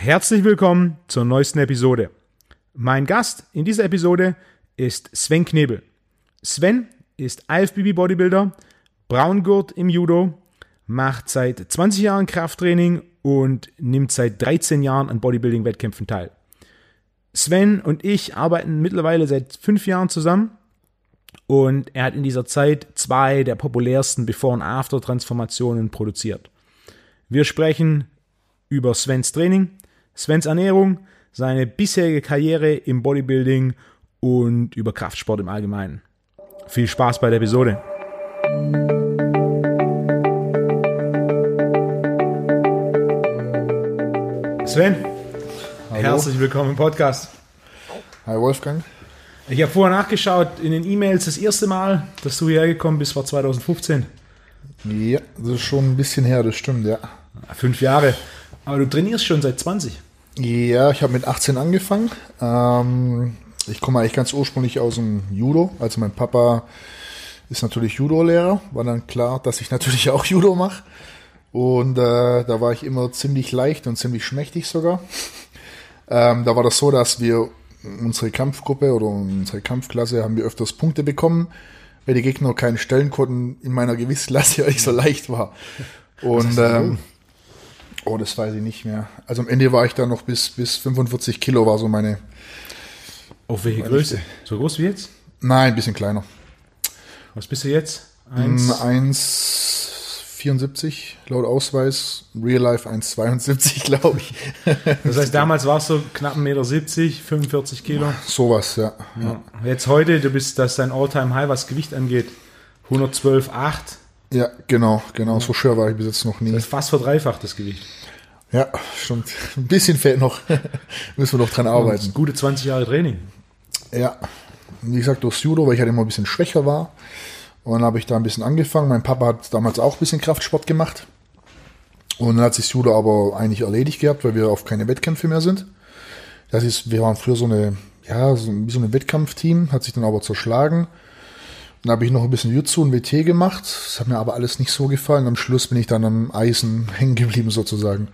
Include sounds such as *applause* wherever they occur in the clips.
Herzlich willkommen zur neuesten Episode. Mein Gast in dieser Episode ist Sven Knebel. Sven ist IFBB Bodybuilder, Braungurt im Judo, macht seit 20 Jahren Krafttraining und nimmt seit 13 Jahren an Bodybuilding-Wettkämpfen teil. Sven und ich arbeiten mittlerweile seit fünf Jahren zusammen und er hat in dieser Zeit zwei der populärsten Before- und After-Transformationen produziert. Wir sprechen über Svens Training, Svens Ernährung, seine bisherige Karriere im Bodybuilding und über Kraftsport im Allgemeinen. Viel Spaß bei der Episode. Sven, Hallo. herzlich willkommen im Podcast. Hi Wolfgang. Ich habe vorher nachgeschaut in den E-Mails. Das erste Mal, dass du hierher gekommen bist, war 2015. Ja, das ist schon ein bisschen her, das stimmt, ja. Fünf Jahre. Aber du trainierst schon seit 20. Ja, ich habe mit 18 angefangen. Ähm, ich komme eigentlich ganz ursprünglich aus dem Judo. Also mein Papa ist natürlich Judo-Lehrer. War dann klar, dass ich *laughs* natürlich auch Judo mache. Und äh, da war ich immer ziemlich leicht und ziemlich schmächtig sogar. Ähm, da war das so, dass wir unsere Kampfgruppe oder unsere Kampfklasse haben wir öfters Punkte bekommen, weil die Gegner keine stellen konnten in meiner Gewichtsklasse, *laughs* weil ich so leicht war. Und ähm, oh, das weiß ich nicht mehr. Also am Ende war ich dann noch bis bis 45 Kilo war so meine. Auf welche Größe? So groß wie jetzt? Nein, ein bisschen kleiner. Was bist du jetzt? Mm, Eins. 1,74 laut Ausweis, Real Life 1,72 *laughs* glaube ich. Das heißt, damals warst du knapp 1,70 Meter, 45 Kilo. Sowas, ja. Ja. Jetzt heute, du bist, das ist dein All-Time High, was Gewicht angeht. 112,8. Ja, genau, genau. So schwer war ich bis jetzt noch nie. Das ist fast verdreifacht das Gewicht. Ja, stimmt. Ein bisschen fehlt noch. *laughs* Müssen wir noch dran arbeiten. gute 20 Jahre Training. Ja, wie gesagt, durchs Judo, weil ich halt immer ein bisschen schwächer war. Und dann habe ich da ein bisschen angefangen. Mein Papa hat damals auch ein bisschen Kraftsport gemacht. Und dann hat sich Judo aber eigentlich erledigt gehabt, weil wir auf keine Wettkämpfe mehr sind. Das ist, wir waren früher so eine, ja, so, wie so ein Wettkampfteam, hat sich dann aber zerschlagen. Dann habe ich noch ein bisschen Jutsu und WT gemacht. Das hat mir aber alles nicht so gefallen. Am Schluss bin ich dann am Eisen *laughs* hängen geblieben sozusagen.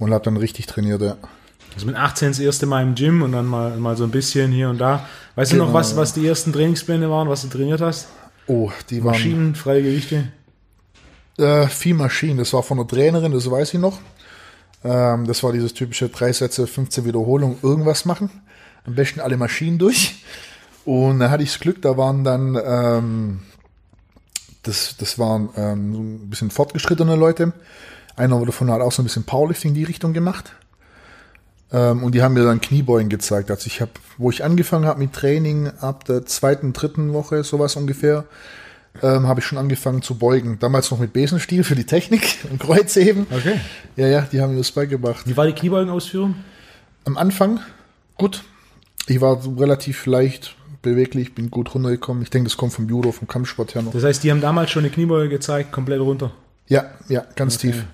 Und habe dann richtig trainiert, ja. Also mit 18 das erste Mal im Gym und dann mal, mal so ein bisschen hier und da. Weißt du noch, Genau. was, was die ersten Trainingspläne waren, was du trainiert hast? Oh, die waren... Maschinen, freie Gewichte? Äh, viel Maschinen, das war von der Trainerin, das weiß ich noch. Ähm, das war dieses typische drei Sätze, 15 Wiederholungen, irgendwas machen. Am besten alle Maschinen durch. Und da hatte ich das Glück, da waren dann, ähm, das, das waren ähm, so ein bisschen fortgeschrittene Leute. Einer davon hat auch so ein bisschen Powerlifting in die Richtung gemacht. Ähm, und die haben mir dann Kniebeugen gezeigt. Also ich habe, wo ich angefangen habe mit Training, ab der zweiten, dritten Woche, sowas ungefähr, ähm, habe ich schon angefangen zu beugen. Damals noch mit Besenstiel für die Technik *laughs* und Kreuzheben. Okay. Ja, ja, die haben mir das beigebracht. Wie war die Kniebeugenausführung? Am Anfang gut. Ich war relativ leicht beweglich, bin gut runtergekommen. Ich denke, das kommt vom Judo, vom Kampfsport her noch. Das heißt, die haben damals schon eine Kniebeuge gezeigt, komplett runter. Ja, ja, ganz tief.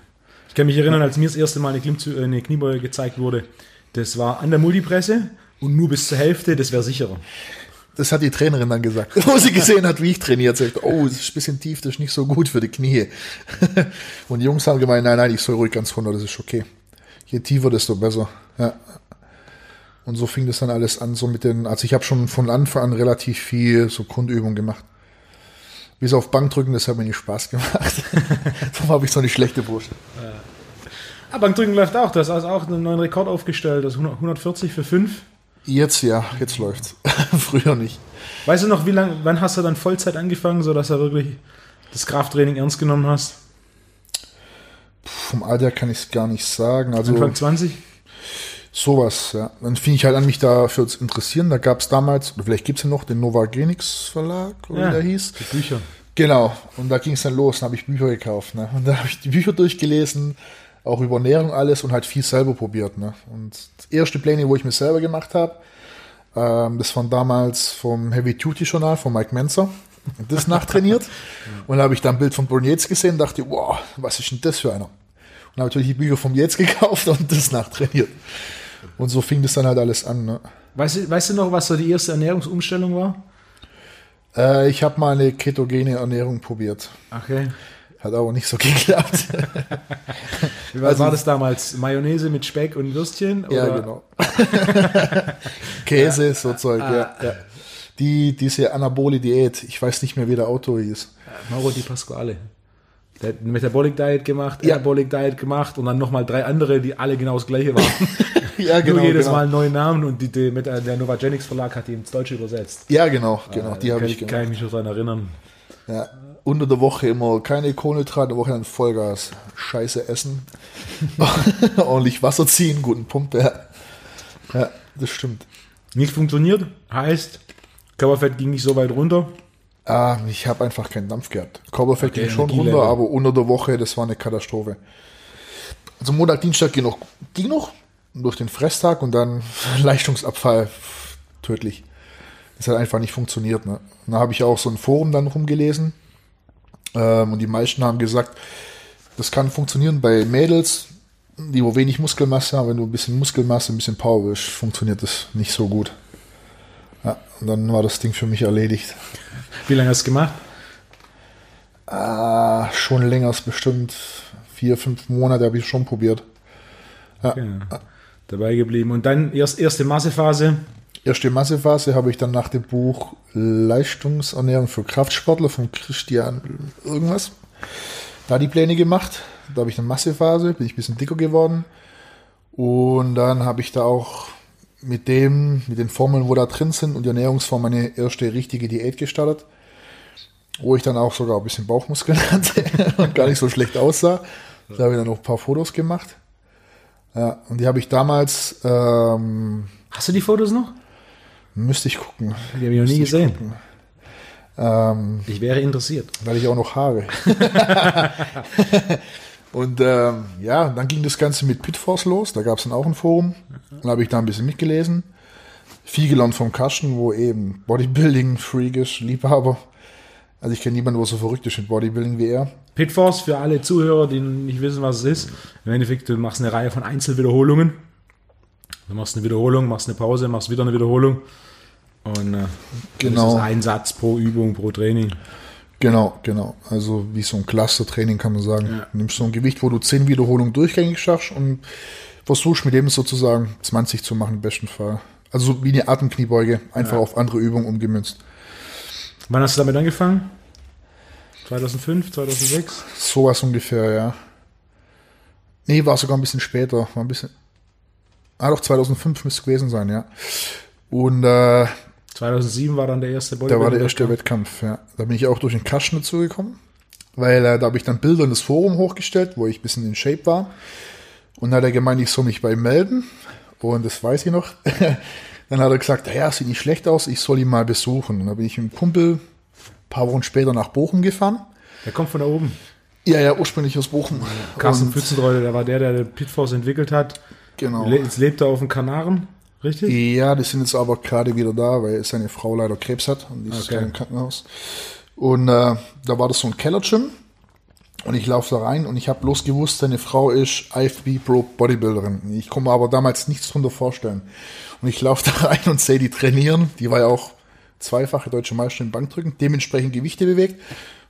Ich kann mich erinnern, als mir das erste Mal eine, Klimmzü- äh, eine Kniebeuge gezeigt wurde, das war an der Multipresse und nur bis zur Hälfte, das wäre sicherer. Das hat die Trainerin dann gesagt, *laughs* wo sie gesehen hat, wie ich trainiert. Sagt, oh, das ist ein bisschen tief, das ist nicht so gut für die Knie. *laughs* Und die Jungs haben gemeint, nein, nein, ich soll ruhig ganz runter, das ist okay. Je tiefer, desto besser. Ja. Und so fing das dann alles an, so mit den, also ich habe schon von Anfang an relativ viel so Grundübungen gemacht. Bis auf Bankdrücken, das hat mir nicht Spaß gemacht. *laughs* Darum habe ich so eine schlechte Brust. Aber Bankdrücken läuft auch, das hast auch einen neuen Rekord aufgestellt, das 100 140 für 5. Jetzt ja, jetzt läuft's. *laughs* Früher nicht. Weißt du noch, wie lang, wann hast du dann Vollzeit angefangen, sodass du wirklich das Krafttraining ernst genommen hast? Vom Alter kann ich es gar nicht sagen. Also Anfang 20? sowas, ja. Dann fing ich halt an, mich dafür zu interessieren. Da gab es damals, oder vielleicht gibt's ja noch, den Novagenix Verlag, oder Ja, wie der hieß. Die Bücher. Genau. Und da ging es dann los. Dann habe ich Bücher gekauft. Ne? Und da habe ich die Bücher durchgelesen, auch über Ernährung alles und halt viel selber probiert. Ne? Und das erste Pläne, wo ich mir selber gemacht habe, ähm, das waren damals vom Heavy Duty Journal von Mike Menzer. Und das nachtrainiert. *laughs* und da habe ich dann ein Bild von Bruno Yates gesehen und dachte, wow, was ist denn das für einer? Und habe natürlich die Bücher vom Yates *laughs* gekauft und das nachtrainiert. Und so fing das dann halt alles an. Ne? Weißt du, weißt du noch, was so die erste Ernährungsumstellung war? Äh, ich habe mal eine ketogene Ernährung probiert. Okay. Hat aber nicht so *laughs* geklappt. Was Also- war das damals? Mayonnaise mit Speck und Würstchen? Ja, oder? genau. *laughs* Käse, so Zeug, Ah. ja, ja. Die, diese anabole Diät, ich weiß nicht mehr, wie der Autor hieß. Mauro Di Pasquale. Der hat Metabolic Diet gemacht, Ja. Anabolic Diet gemacht und dann nochmal drei andere, die alle genau das gleiche waren. *laughs* Ja, Nur jedes Mal einen neuen Namen und die, die, mit, der Novagenics Verlag hat die ins Deutsche übersetzt. Ja, genau, genau, die Äh, habe kann, ich kann gemacht. ich mich noch daran erinnern. Ja. Unter der Woche immer keine Kohlenhydrate, Woche dann Vollgas. Scheiße essen. *laughs* *laughs* Ordentlich Wasser ziehen, guten Pump, ja. Ja, das stimmt. Nicht funktioniert, heißt, Körperfett ging nicht so weit runter. Ah, ich habe einfach keinen Dampf gehabt. Körperfett Okay, ging schon runter, aber unter der Woche, das war eine Katastrophe. Also Montag, Dienstag ging noch, ging noch durch den Fresstag und dann *laughs* Leistungsabfall tödlich. Das hat einfach nicht funktioniert. Ne? Da habe ich auch so ein Forum dann rumgelesen ähm, und die meisten haben gesagt, das kann funktionieren bei Mädels, die wo wenig Muskelmasse haben. Wenn du ein bisschen Muskelmasse, ein bisschen Power willst, funktioniert das nicht so gut. Ja, und dann war das Ding für mich erledigt. Wie lange hast du gemacht? Ah, schon länger, ist bestimmt vier, fünf Monate habe ich schon probiert. Ja. Dabei geblieben. Und dann erst erste Massephase. Erste Massephase habe ich dann nach dem Buch Leistungsernährung für Kraftsportler von Christian irgendwas. Da die Pläne gemacht. Da habe ich eine Massephase, bin ich ein bisschen dicker geworden. Und dann habe ich da auch mit dem, mit den Formeln, wo da drin sind und die Ernährungsform meine erste richtige Diät gestartet. Wo ich dann auch sogar ein bisschen Bauchmuskeln *laughs* hatte und gar nicht so schlecht aussah. Da habe ich dann noch ein paar Fotos gemacht. Ja, und die habe ich damals, ähm, Hast du die Fotos noch? Müsste ich gucken. Die habe ich noch nie gesehen. Ähm, Ich wäre interessiert. weil ich auch noch Haare. *laughs* und ähm, ja, dann ging das Ganze mit Pitforce los. Da gab es dann auch ein Forum. Dann habe ich da ein bisschen mitgelesen. Viel gelernt vom Karsten, wo eben Bodybuilding, Freak ist, Liebhaber. Also ich kenne niemanden, der so verrückt ist mit Bodybuilding wie er. Pitforce für alle Zuhörer, die nicht wissen, was es ist. Im Endeffekt, du machst eine Reihe von Einzelwiederholungen. Du machst eine Wiederholung, machst eine Pause, machst wieder eine Wiederholung. Und äh, Genau. das ist ein Satz pro Übung, pro Training. Genau, genau. Also wie so ein Cluster-Training kann man sagen. Ja. Du nimmst so ein Gewicht, wo du 10 Wiederholungen durchgängig schaffst und versuchst mit dem sozusagen 20 zu machen im besten Fall. Also so wie eine Atemkniebeuge, einfach Ja. auf andere Übungen umgemünzt. Wann hast du damit angefangen? 2005, 2006? Sowas ungefähr, ja. Nee, war sogar ein bisschen später. War ein bisschen. Ah, doch, 2005 müsste es gewesen sein, ja. Und äh, 2007 war dann der erste da war der erste. Wettkampf, ja. Da bin ich auch durch den Kasten dazu gekommen. Weil äh, da habe ich dann Bilder in das Forum hochgestellt, wo ich ein bisschen in Shape war. Und dann hat er gemeint, ich soll mich bei ihm melden. Und das weiß ich noch. *laughs* dann hat er gesagt, ja, sieht nicht schlecht aus, ich soll ihn mal besuchen. Und dann bin ich mit dem Kumpel ein paar Wochen später nach Bochum gefahren. Der kommt von da oben. Ja, ja, ursprünglich aus Bochum. Carsten Pfützenreuter, der war der, der den Pitforce entwickelt hat. Genau. Jetzt lebt er auf den Kanaren, richtig? Ja, die sind jetzt aber gerade wieder da, weil seine Frau leider Krebs hat und die ist Okay. gerade im Krankenhaus. Und äh, da war das so ein Kellergym und ich laufe da rein und ich habe bloß gewusst, seine Frau ist IFB Pro Bodybuilderin. Ich komme aber damals nichts drunter vorstellen. Und ich laufe *laughs* da rein und sehe die trainieren. Die war ja auch zweifache deutsche Meisterin im Bankdrücken, dementsprechend Gewichte bewegt.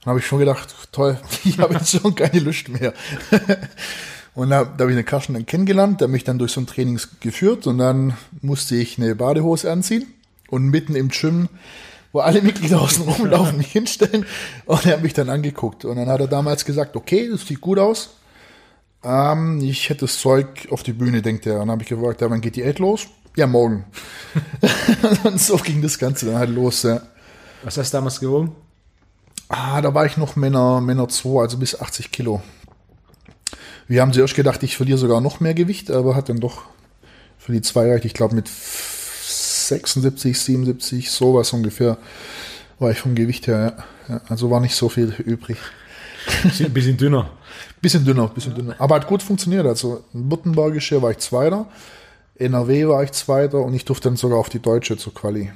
Und habe ich schon gedacht, toll, *laughs* ich habe jetzt schon keine Lust mehr. *laughs* Und da, da habe ich den Karsten dann kennengelernt, der mich dann durch so ein Training geführt und dann musste ich eine Badehose anziehen und mitten im Gym, wo alle Mitglieder *laughs* außen rumlaufen, mich hinstellen und er hat mich dann angeguckt und dann hat er damals gesagt, okay, das sieht gut aus, ähm, ich hätte das Zeug auf die Bühne, denkt er. Und dann habe ich gefragt, ja, wann geht die Diät los? Ja, morgen. *laughs* und so ging das Ganze dann halt los, ja. Was hast du damals gewogen? Ah, da war ich noch Männer, Männer 2, also bis 80 Kilo. Wir haben zuerst gedacht, ich verliere sogar noch mehr Gewicht, aber hat dann doch für die zwei reicht. Ich glaube mit 76, 77, sowas ungefähr war ich vom Gewicht her. Ja. Also war nicht so viel übrig. Ein bisschen dünner. Bisschen dünner, bisschen dünner. Aber hat gut funktioniert. Also in Württembergische war ich Zweiter, NRW war ich Zweiter und ich durfte dann sogar auf die Deutsche zur Quali.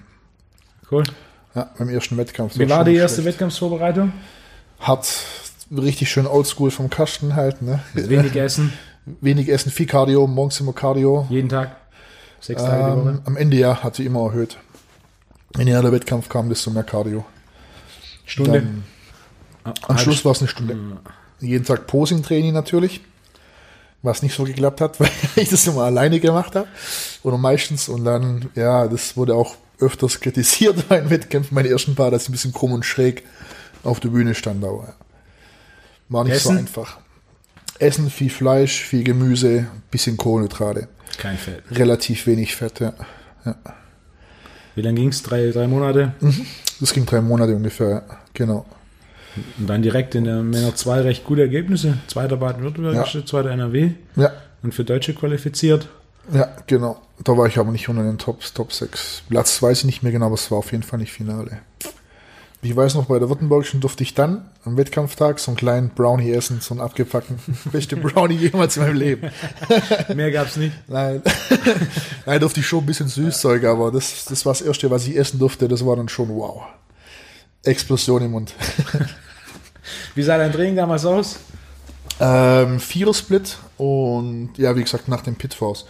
Cool. Ja, beim ersten Wettkampf. Wie war die erste schlecht. Wettkampfsvorbereitung? Hat richtig schön oldschool vom Kasten halt. Ne? Wenig essen, *laughs* Wenig essen, viel Cardio, morgens immer Cardio. jeden Tag, sechs Tage die Ähm, Woche. am Ende ja hat sie immer erhöht. Je näher der Wettkampf kam, desto mehr Cardio. Stunde. Dann, Ah, am Schluss war es eine Stunde. Jeden Tag Posing-Training natürlich. was nicht so geklappt hat, *laughs* weil ich das immer alleine gemacht habe. Oder meistens. Und dann, ja, das wurde auch öfters kritisiert *laughs* bei den Wettkämpfen, meine ersten paar, dass ich ein bisschen krumm und schräg auf der Bühne stand. Aber ja. War nicht Essen? so einfach. Essen, viel Fleisch, viel Gemüse, bisschen Kohlenhydrate. Kein Fett. Relativ wenig Fett, ja. ja. Wie lange ging es? Drei, drei Monate? Das ging drei Monate ungefähr, ja. genau. Und dann direkt in der Männer 2 recht gute Ergebnisse. Zweiter Baden-Württembergische, zweiter NRW Ja, und für Deutsche qualifiziert. ja, genau. Da war ich aber nicht unter den Top, Top 6. Platz weiß ich nicht mehr genau, aber es war auf jeden Fall nicht Finale. Ich weiß noch, bei der Württembergischen durfte ich dann am Wettkampftag so einen kleinen Brownie essen, so einen abgepackten. *laughs* Beste Brownie jemals in meinem Leben. *laughs* Mehr gab's nicht. Nein. *laughs* Nein, durfte ich schon ein bisschen Süßzeug, aber das, das war das Erste, was ich essen durfte. Das war dann schon wow. Explosion im Mund. Wie sah dein Training damals aus? Ähm, Vierer-Split und ja, wie gesagt, nach dem Pitfalls.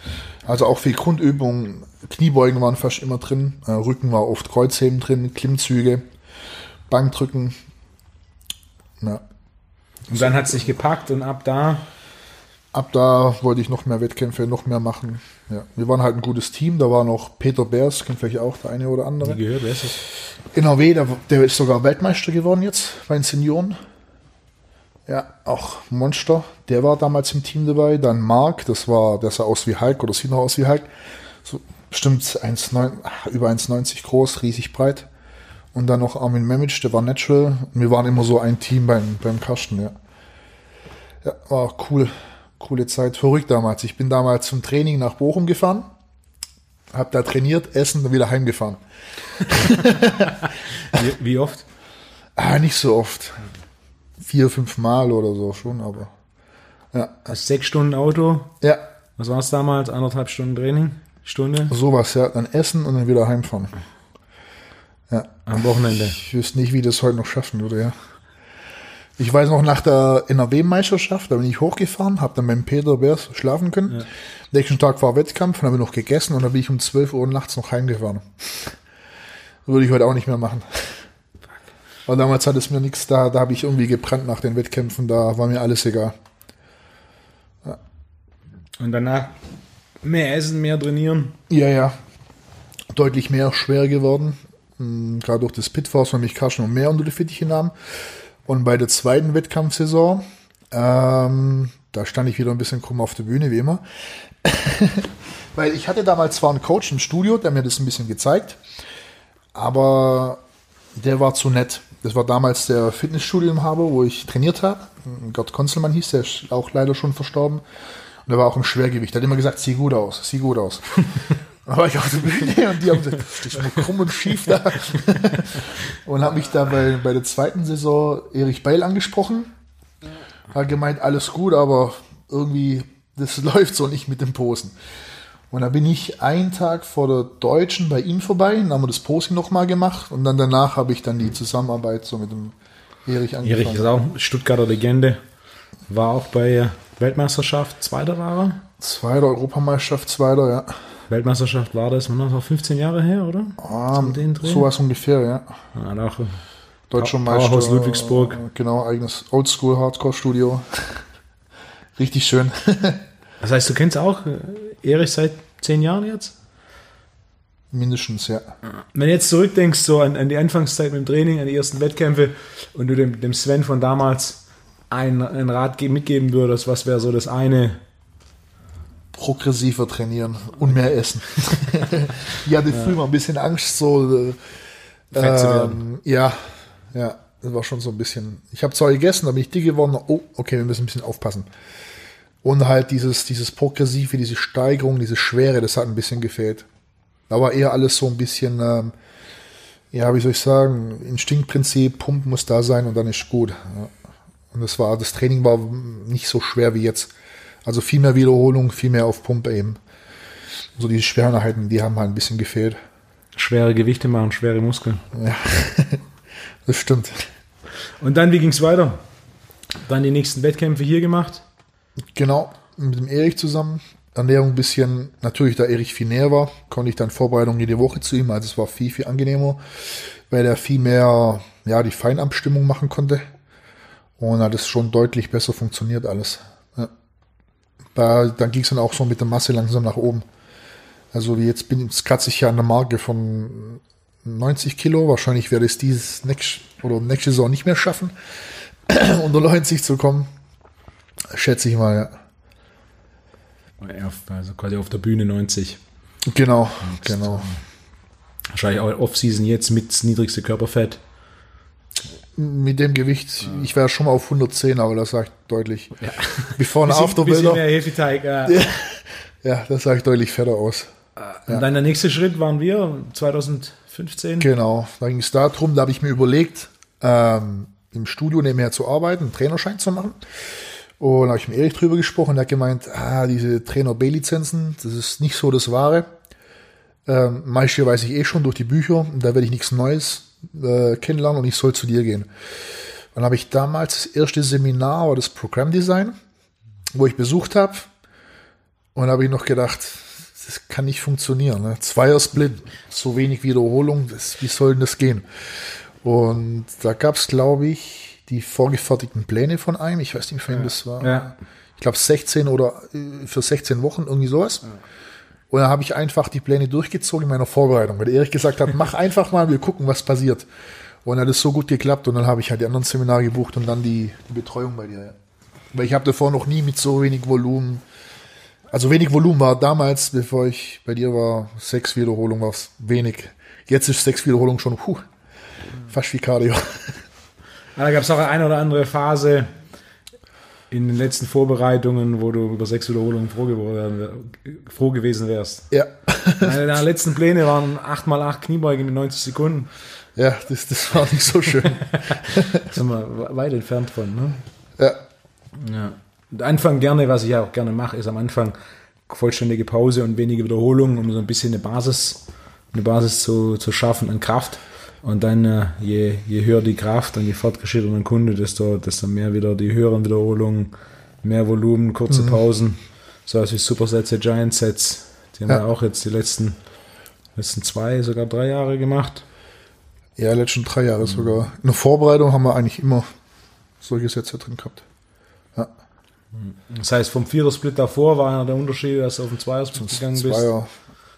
Also auch viel Grundübungen, Kniebeugen waren fast immer drin, äh, Rücken war oft Kreuzheben drin, Klimmzüge, Bankdrücken. Ja. Und dann hat's dich gepackt und ab da Ab da wollte ich noch mehr Wettkämpfe, noch mehr machen. Ja. Wir waren halt ein gutes Team, da war noch Peter Beers, kennt vielleicht auch der eine oder andere. nie gehört, wer ist das? NRW, der, der ist sogar Weltmeister geworden jetzt bei den Senioren. Ja, auch Monster. Der war damals im Team dabei. Dann Mark, das war, der sah aus wie Hulk oder sieht noch aus wie Hulk. So bestimmt 1,9 über 1,90 groß, riesig breit. Und dann noch Armin Memic, der war natural. Wir waren immer so ein Team beim, beim Karsten, ja. Ja, war cool. Coole Zeit. Verrückt damals. Ich bin damals zum Training nach Bochum gefahren. Hab da trainiert, essen und wieder heimgefahren. *laughs* Wie, wie oft? Ah, nicht so oft. Vier, fünf Mal oder so schon, aber. Ja. Also sechs Stunden Auto. Ja, Was war es damals? Anderthalb Stunden Training? Stunde? sowas, ja. Dann essen und dann wieder heimfahren. Ja. Am Wochenende. Ich wüsste nicht, wie das heute noch schaffen würde, ja. Ich weiß noch, nach der NRW-Meisterschaft, da bin ich hochgefahren, habe dann beim Peter Beers schlafen können. Nächsten Tag war Wettkampf, dann habe ich noch gegessen und dann bin ich um 12 Uhr nachts noch heimgefahren. Würde ich heute auch nicht mehr machen. Aber damals hat es mir nichts da, da habe ich irgendwie gebrannt nach den Wettkämpfen, da war mir alles egal. Und danach mehr essen, mehr trainieren. Ja, ja. Deutlich mehr schwer geworden. Gerade durch das weil mich Karsten noch mehr unter die Fittiche nahm. Und bei der zweiten Wettkampfsaison, ähm, da stand ich wieder ein bisschen krumm auf der Bühne, wie immer. *laughs* weil ich hatte damals zwar einen Coach im Studio, der mir das ein bisschen gezeigt, aber der war zu nett. Das war damals der Fitnessstudio im Haber, wo ich trainiert habe. Gott Konzelmann hieß, der ist auch leider schon verstorben. Und der war auch im Schwergewicht. Der hat immer gesagt, sieh gut aus, sieh gut aus. *laughs* Dann war ich auf der Bühne und die haben gesagt, *laughs* immer krumm und schief da. *laughs* Und habe mich da bei, bei der zweiten Saison Erich Beil angesprochen. Hat gemeint, alles gut, aber irgendwie, das *laughs* läuft so nicht mit dem Posen. Und da bin ich einen Tag vor der Deutschen bei ihm vorbei, dann haben wir das Posing nochmal gemacht und dann danach habe ich dann die Zusammenarbeit so mit dem Erich angefangen. Erich ist auch Stuttgarter Legende. War auch bei Weltmeisterschaft, zweiter war er. Zweiter Europameisterschaft, zweiter, ja. Weltmeisterschaft war das, wann war das auch 15 Jahre her, oder? Dreh? sowas ungefähr, ja. Ja, hat auch, Deutscher Pa- Meister. Powerhouse Ludwigsburg. äh, Genau, eigenes Oldschool Hardcore Studio. Richtig schön. *laughs* das heißt, du kennst auch äh, Erich seit 10 Jahren jetzt? Mindestens, ja. Wenn du jetzt zurückdenkst, so an, an die Anfangszeit mit dem Training, an die ersten Wettkämpfe und du dem, dem Sven von damals einen, einen Rat ge- mitgeben würdest, was wäre so das eine? Progressiver trainieren und mehr essen. *laughs* ich hatte früher mal ein bisschen Angst, so. Äh, ähm, ja, ja, das war schon so ein bisschen. Ich habe zwar gegessen, da bin ich dick geworden. Oh, okay, wir müssen ein bisschen aufpassen. Und halt dieses, dieses Progressive, diese Steigerung, diese Schwere, das hat ein bisschen gefehlt. Da war eher alles so ein bisschen, ähm, ja, wie soll ich sagen, Instinktprinzip, Pump muss da sein und dann ist gut. Ja. Und das war, das Training war nicht so schwer wie jetzt. Also viel mehr Wiederholung, viel mehr auf Pump eben. So diese Schwereinheiten, die haben halt ein bisschen gefehlt. Schwere Gewichte machen, schwere Muskeln. Ja, *laughs* das stimmt. Und dann, wie ging es weiter? Dann die nächsten Wettkämpfe hier gemacht. Genau, mit dem Erich zusammen. Ernährung ein bisschen, natürlich da Erich viel näher war, konnte ich dann Vorbereitung jede Woche zu ihm, also es war viel, viel angenehmer, weil er viel mehr, ja, die Feinabstimmung machen konnte. Und hat es schon deutlich besser funktioniert alles. Da, dann ging es dann auch so mit der Masse langsam nach oben. Also wie jetzt bin jetzt kratze ich ja an der Marke von 90 Kilo. Wahrscheinlich werde ich es dieses nächste oder nächste Saison nicht mehr schaffen, *clears throat* unter 90 zu kommen. Schätze ich mal, ja. Also quasi auf der Bühne 90. Genau, genau. Wahrscheinlich auch Off-Season jetzt mit das niedrigste Körperfett. Mit dem Gewicht, ich wäre schon mal auf 110, aber das sagt deutlich. Ja. Bevor ein Bisschen, Afterbilder. bisschen mehr Hefeteig. Ja, ja, das ich deutlich fetter aus. Und dann der nächste Schritt waren wir 2015. Genau, da ging es darum, da habe ich mir überlegt, ähm, im Studio nebenher zu arbeiten, einen Trainerschein zu machen. Und da habe ich mit Erik drüber gesprochen, der hat gemeint, ah, diese Trainer-B-Lizenzen, das ist nicht so das Wahre. Ähm, meiste weiß ich eh schon durch die Bücher, da werde ich nichts Neues äh, kennenlernen und ich soll zu dir gehen. Dann habe ich damals das erste Seminar, war das Programmdesign, wo ich besucht habe. Und habe ich noch gedacht, das kann nicht funktionieren. Ne? Zweier-Split, so wenig Wiederholung, das, wie soll denn das gehen? Und da gab es, glaube ich, die vorgefertigten Pläne von einem. Ich weiß nicht, für wen das war. Ja. Ich glaube 16 oder äh, für 16 Wochen, irgendwie sowas. Und dann habe ich einfach die Pläne durchgezogen in meiner Vorbereitung, weil Erich gesagt hat, mach einfach mal, wir gucken, was passiert. Und dann hat es so gut geklappt und dann habe ich halt die anderen Seminare gebucht und dann die, die Betreuung bei dir. Ja. Weil ich habe davor noch nie mit so wenig Volumen, also wenig Volumen war damals, bevor ich bei dir war, sechs Wiederholungen war es wenig. Jetzt ist sechs Wiederholungen schon, puh, fast wie Cardio. Ja, da gab es auch eine oder andere Phase in den letzten Vorbereitungen, wo du über sechs Wiederholungen froh, geworden, froh gewesen wärst. Ja, *laughs* Meine der letzten Pläne waren 8x8 Kniebeugen in 90 Sekunden. ja, das, das war nicht so schön. Da *laughs* sind wir weit entfernt von. Ne? ja, Ja. Anfang gerne, was ich ja auch gerne mache, ist am Anfang vollständige Pause und wenige Wiederholungen, um so ein bisschen eine Basis, eine Basis zu, zu schaffen an Kraft. Und dann, äh, je, je höher die Kraft und je fortgeschrittener ein Kunde, desto, desto mehr wieder die höheren Wiederholungen, mehr Volumen, kurze Pausen. So als wie Supersätze, Giant Sets. Die haben Ja. wir auch jetzt die letzten, letzten zwei, sogar drei Jahre gemacht. ja, letzten drei Jahre sogar. In der Vorbereitung haben wir eigentlich immer solche Sätze drin gehabt. Ja, Das heißt, vom Vierer-Split davor war ja der Unterschied, dass du auf den Zweier-Split gegangen bist. Zweier.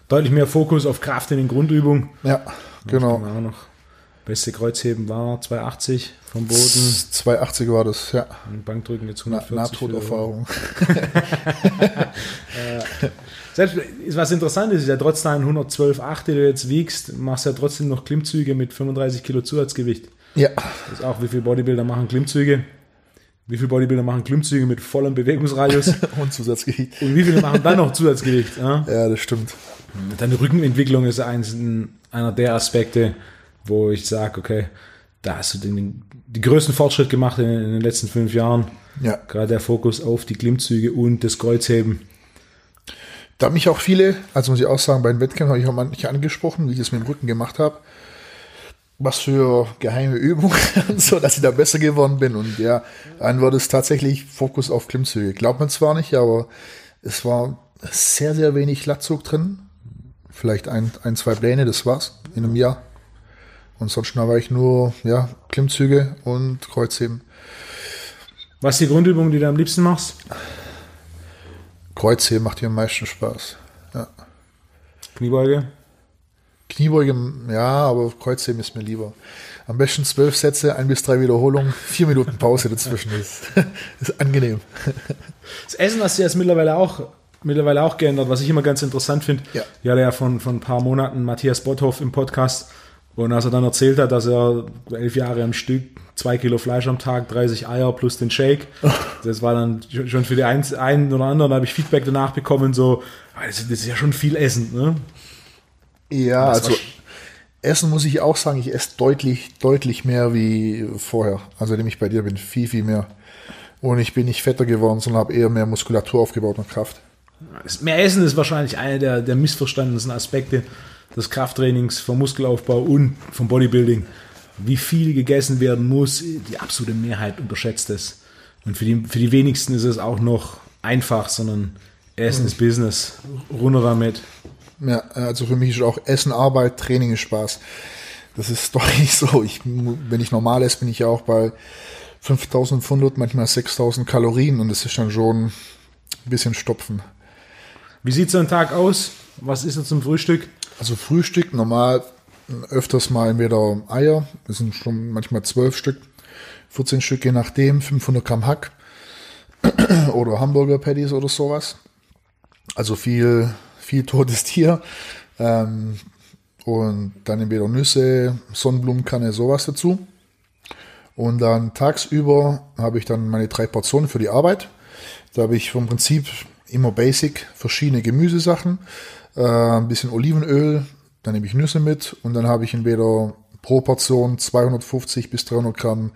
Deutlich mehr Fokus auf Kraft in den Grundübungen. Ja, genau. Noch. Beste Kreuzheben war 280 vom Boden. 280 war das, ja. Und Bankdrücken jetzt Na, 140. Nahtoderfahrung. *laughs* Selbst was interessant ist, ist ja trotz deinen 112,8, die du jetzt wiegst, machst du ja trotzdem noch Klimmzüge mit 35 Kilo Zusatzgewicht. Ja, Das ist auch, wie viele Bodybuilder machen Klimmzüge. Wie viele Bodybuilder machen Klimmzüge mit vollem Bewegungsradius *laughs* und Zusatzgewicht. und wie viele machen dann noch Zusatzgewicht? Ja? Ja, das stimmt. Deine Rückenentwicklung ist eins, einer der Aspekte, wo ich sage, okay, da hast du den, den größten Fortschritt gemacht in, in den letzten fünf Jahren. Ja. Gerade der Fokus auf die Klimmzüge und das Kreuzheben. Da haben mich auch viele, also muss ich auch sagen, bei den Wettkämpfen habe ich auch manche angesprochen, wie ich das mit dem Rücken gemacht habe. Was für geheime Übungen *laughs* und so, dass ich da besser geworden bin. Und ja, dann war das tatsächlich Fokus auf Klimmzüge. Glaubt man zwar nicht, aber es war sehr, sehr wenig Latzug drin. Vielleicht ein, ein, zwei Pläne, das war's in einem Jahr. Und sonst war ich nur, ja, Klimmzüge und Kreuzheben. Was ist die Grundübung, die du am liebsten machst? Kreuzheben macht dir am meisten Spaß. Ja. Kniebeuge? Kniebeuge, ja, aber Kreuzheben ist mir lieber. Am besten zwölf Sätze, ein bis drei Wiederholungen, vier Minuten Pause dazwischen. ist, *laughs* ist angenehm. Das Essen hast du jetzt mittlerweile auch, mittlerweile auch geändert, was ich immer ganz interessant finde. Ja. Ich hatte ja von, von ein paar Monaten Matthias Botthoff im Podcast und als er dann erzählt hat, dass er elf Jahre am Stück, zwei Kilo Fleisch am Tag, 30 Eier plus den Shake, *laughs* das war dann schon für die einen, oder anderen, da habe ich Feedback danach bekommen, so, ah, das, ist ja schon viel Essen, ne? Ja, also Essen muss ich auch sagen, ich esse deutlich, deutlich mehr wie vorher. Also seitdem ich bei dir bin, viel, viel mehr. Und ich bin nicht fetter geworden, sondern habe eher mehr Muskulatur aufgebaut und Kraft. Mehr Essen ist wahrscheinlich einer der, der missverstandensten Aspekte des Krafttrainings, vom Muskelaufbau und vom Bodybuilding. Wie viel gegessen werden muss, die absolute Mehrheit unterschätzt es. Und für die, für die wenigsten ist es auch noch einfach, sondern Essen ist Business. Runter damit. Ja, also für mich ist auch Essen, Arbeit, Training ist Spaß. Das ist doch *laughs* nicht so. Ich, wenn ich normal esse, bin ich ja auch bei 5500, manchmal 6000 Kalorien und das ist dann schon ein bisschen stopfen. Wie sieht so ein Tag aus? Was ist da zum Frühstück? Also Frühstück normal öfters mal entweder Eier, das sind schon manchmal zwölf Stück, 14 Stück je nachdem, 500 Gramm Hack *clears throat* oder Hamburger Patties oder sowas. Also viel, viel totes Tier. Ähm, und dann entweder Nüsse, Sonnenblumenkanne, sowas dazu. Und dann tagsüber habe ich dann meine drei Portionen für die Arbeit. Da habe ich vom Prinzip immer basic verschiedene Gemüsesachen, äh, ein bisschen Olivenöl, dann nehme ich Nüsse mit und dann habe ich entweder pro Portion 250 bis 300 Gramm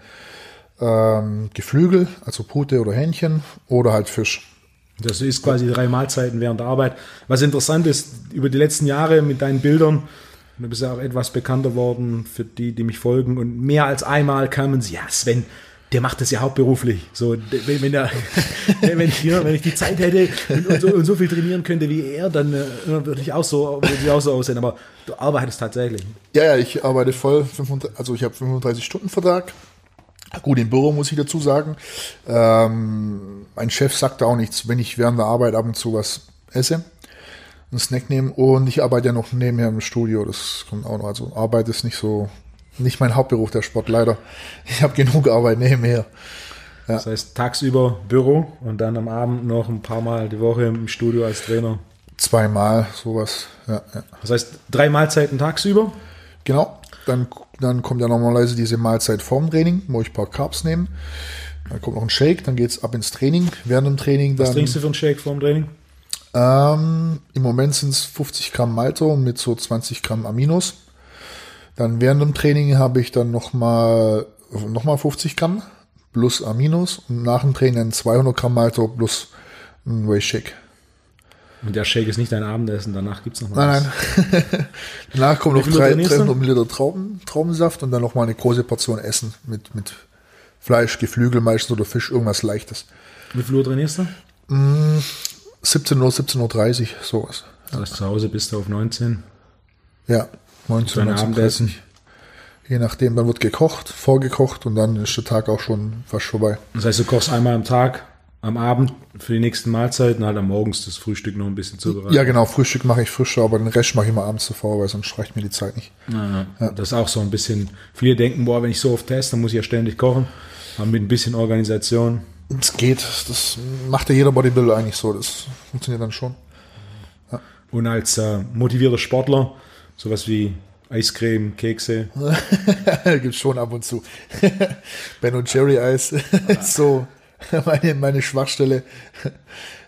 ähm, Geflügel, also Pute oder Hähnchen oder halt Fisch. Das ist quasi drei Mahlzeiten während der Arbeit. Was interessant ist, über die letzten Jahre mit deinen Bildern, du bist ja auch etwas bekannter worden für die, die mich folgen und mehr als einmal kamen sie, ja Sven, der macht das ja hauptberuflich. So, wenn, wenn, er, *laughs* wenn, ich, ja, wenn ich die Zeit hätte und, so, und, so, viel trainieren könnte wie er, dann äh, würde ich auch so, würde ich auch so aussehen. Aber du arbeitest tatsächlich. Ja, ja, ich arbeite voll, 35, also ich habe 35 Stunden Vertrag. Gut, im Büro muss ich dazu sagen. Ähm, mein Chef sagt auch nichts, wenn ich während der Arbeit ab und zu was esse, einen Snack nehme. Und ich arbeite ja noch nebenher im Studio. Das kommt auch noch. Also Arbeit ist nicht so nicht mein Hauptberuf, der Sport, leider. Ich habe genug Arbeit nebenher. Ja. Das heißt, tagsüber Büro und dann am Abend noch ein paar Mal die Woche im Studio als Trainer. Zweimal, sowas. Ja, ja. Das heißt, drei Mahlzeiten tagsüber? Genau. Dann, dann kommt ja normalerweise diese Mahlzeit vorm Training, wo ich ein paar Carbs nehme. Dann kommt noch ein Shake, dann geht es ab ins Training. Während dem Training dann. Was trinkst du für einen Shake vorm Training? Ähm, Im Moment sind es 50 Gramm Malto mit so 20 Gramm Aminos. Dann während dem Training habe ich dann nochmal noch mal 50 Gramm plus Aminos und nach dem Training dann 200 Gramm Malto plus ein Whey Shake. Und der Shake ist nicht dein Abendessen, danach gibt es noch mal Nein, nein. *laughs* danach kommt noch 300 Milliliter Trauben, Traubensaft und dann nochmal eine große Portion Essen mit, mit Fleisch, Geflügel meistens oder Fisch, irgendwas Leichtes. Wie viel Uhr trainierst du? 17 mm, Uhr, 17.30 Uhr, sowas. Das heißt, zu Hause bist du auf 19? Ja, 19, 19 Je nachdem, dann wird gekocht, vorgekocht und dann ist der Tag auch schon fast vorbei. Das heißt, du kochst einmal am Tag, am Abend für die nächsten Mahlzeiten, halt am Morgens das Frühstück noch ein bisschen zubereiten. Ja, genau, Frühstück mache ich frischer, aber den Rest mache ich immer abends zuvor, weil sonst reicht mir die Zeit nicht. Ja, ja. Das ist auch so ein bisschen, viele denken, boah, wenn ich so oft teste, dann muss ich ja ständig kochen. Aber mit ein bisschen Organisation. Es geht, das macht ja jeder Bodybuilder eigentlich so, das funktioniert dann schon. Ja. Und als äh, motivierter Sportler, sowas wie Eiscreme, Kekse. *laughs* Gibt schon ab und zu. *laughs* ben und Cherry Eis *laughs* so meine, meine Schwachstelle.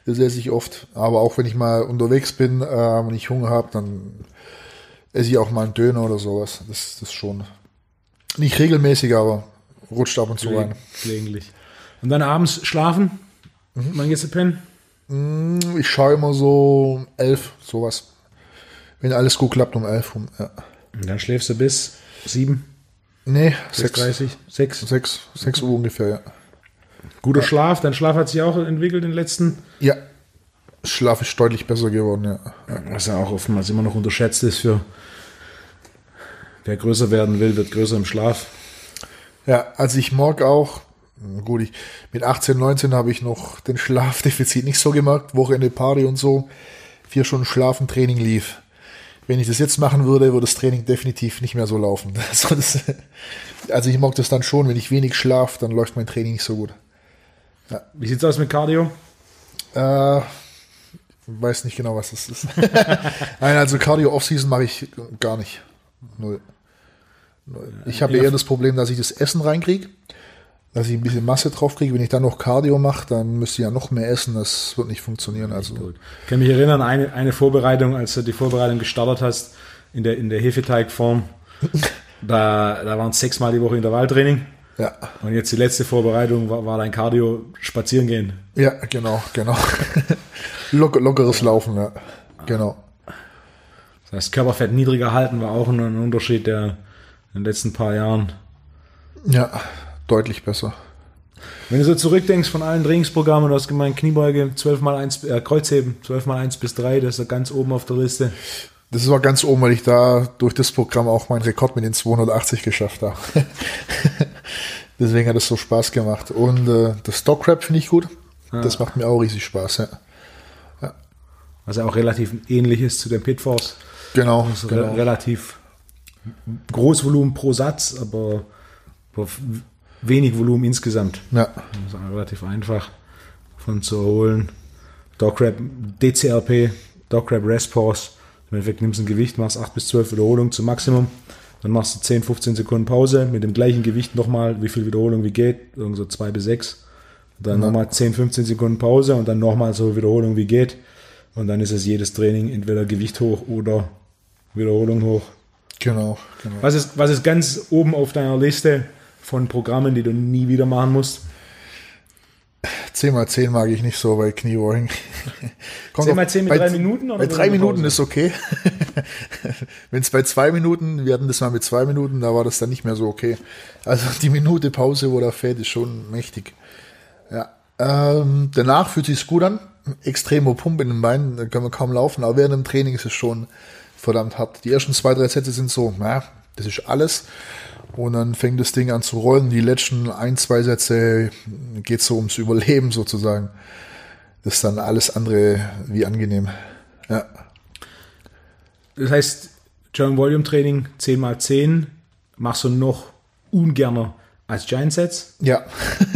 Das esse ich oft. Aber auch wenn ich mal unterwegs bin äh, und ich Hunger habe, dann esse ich auch mal einen Döner oder sowas. Das, das schon. Nicht regelmäßig, aber rutscht ab und zu rein. Gelegentlich. Und dann abends schlafen? Mhm. Wann gehst du pennen? Mm, ich schaue immer so elf, sowas. Wenn alles gut klappt, um elf rum, ja. Und dann schläfst du bis sieben? Nee, sechs. 30, sechs. Sechs, sechs Uhr ungefähr, ja. Guter ja. Schlaf, dein Schlaf hat sich auch entwickelt in den letzten? Ja, Schlaf ist deutlich besser geworden, ja. Was ja auch oftmals immer noch unterschätzt ist für wer größer werden will, wird größer im Schlaf. Ja, also ich mag auch, gut, ich, mit 18, 19 habe ich noch den Schlafdefizit nicht so gemerkt, Wochenende Party und so, vier Stunden Schlafen, Training lief wenn ich das jetzt machen würde, würde das Training definitiv nicht mehr so laufen. *laughs* Also, das, also ich mag das dann schon, wenn ich wenig schlafe, dann läuft mein Training nicht so gut. Ja. Wie sieht's aus mit Cardio? Äh, weiß nicht genau, was das ist. *laughs* Nein, also Cardio Off-Season mache ich gar nicht. Null. Null. Ich habe eher das Problem, dass ich das Essen reinkriege dass ich ein bisschen Masse drauf kriege. Wenn ich dann noch Cardio mache, dann müsste ich ja noch mehr essen. Das wird nicht funktionieren. Also. Ich kann mich erinnern, eine, eine Vorbereitung, als du die Vorbereitung gestartet hast, in der, in der Hefeteigform, *laughs* da, da waren es sechsmal die Woche Intervalltraining. Ja. Und jetzt die letzte Vorbereitung war, war dein Cardio spazieren gehen. Ja, genau, genau. *laughs* Locker, lockeres Laufen, ja. Genau. Das heißt, Körperfett niedriger halten war auch ein, ein Unterschied, der in den letzten paar Jahren ja deutlich besser. Wenn du so zurückdenkst von allen Trainingsprogrammen, du hast gemeint Kniebeuge 12 mal 1, äh, Kreuzheben 12 mal 1 bis 3, das ist ja ganz oben auf der Liste. Das war ganz oben, weil ich da durch das Programm auch meinen Rekord mit den 280 geschafft habe. *laughs* Deswegen hat es so Spaß gemacht. Und äh, das Stock Crab finde ich gut. Ah. Das macht mir auch riesig Spaß. Ja. was ja auch relativ ähnlich ist zu den Pitforce. Genau, Also genau. re relativ Großvolumen pro Satz, aber wenig Volumen insgesamt. Ja, Das ist relativ einfach von zu erholen. Dograp, DCRP, Dograp Rest Pause. Im Endeffekt nimmst du ein Gewicht, machst 8 bis 12 Wiederholungen zum Maximum. Dann machst du 10, 15 Sekunden Pause mit dem gleichen Gewicht nochmal, wie viel Wiederholung wie geht, irgend so 2 bis 6. Dann nochmal 10, 15 Sekunden Pause und dann nochmal so Wiederholung wie geht. Und dann ist es jedes Training entweder Gewicht hoch oder Wiederholung hoch. genau, genau. Was ist, was ist ganz oben auf deiner Liste von Programmen, die du nie wieder machen musst? 10 mal 10 mag ich nicht so *laughs* bei Kniewalking. 10 mal 10 mit drei Minuten oder Bei mit drei einer Minuten Pause? ist okay. *laughs* Wenn es bei zwei Minuten, wir hatten das mal mit zwei Minuten, da war das dann nicht mehr so okay. Also die Minute Pause, wo der fährt, ist schon mächtig. Ja. Ähm, danach fühlt sich gut an. Extremo Pump in den Beinen, da können wir kaum laufen, aber während dem Training ist es schon verdammt hart. Die ersten zwei, drei Sätze sind so, na, das ist alles. Und dann fängt das Ding an zu rollen. Die letzten ein, zwei Sätze geht so ums Überleben sozusagen. Das ist dann alles andere wie angenehm. Ja. Das heißt, German Volume Training 10 mal 10 machst du noch ungerner als Giant Sets. Ja.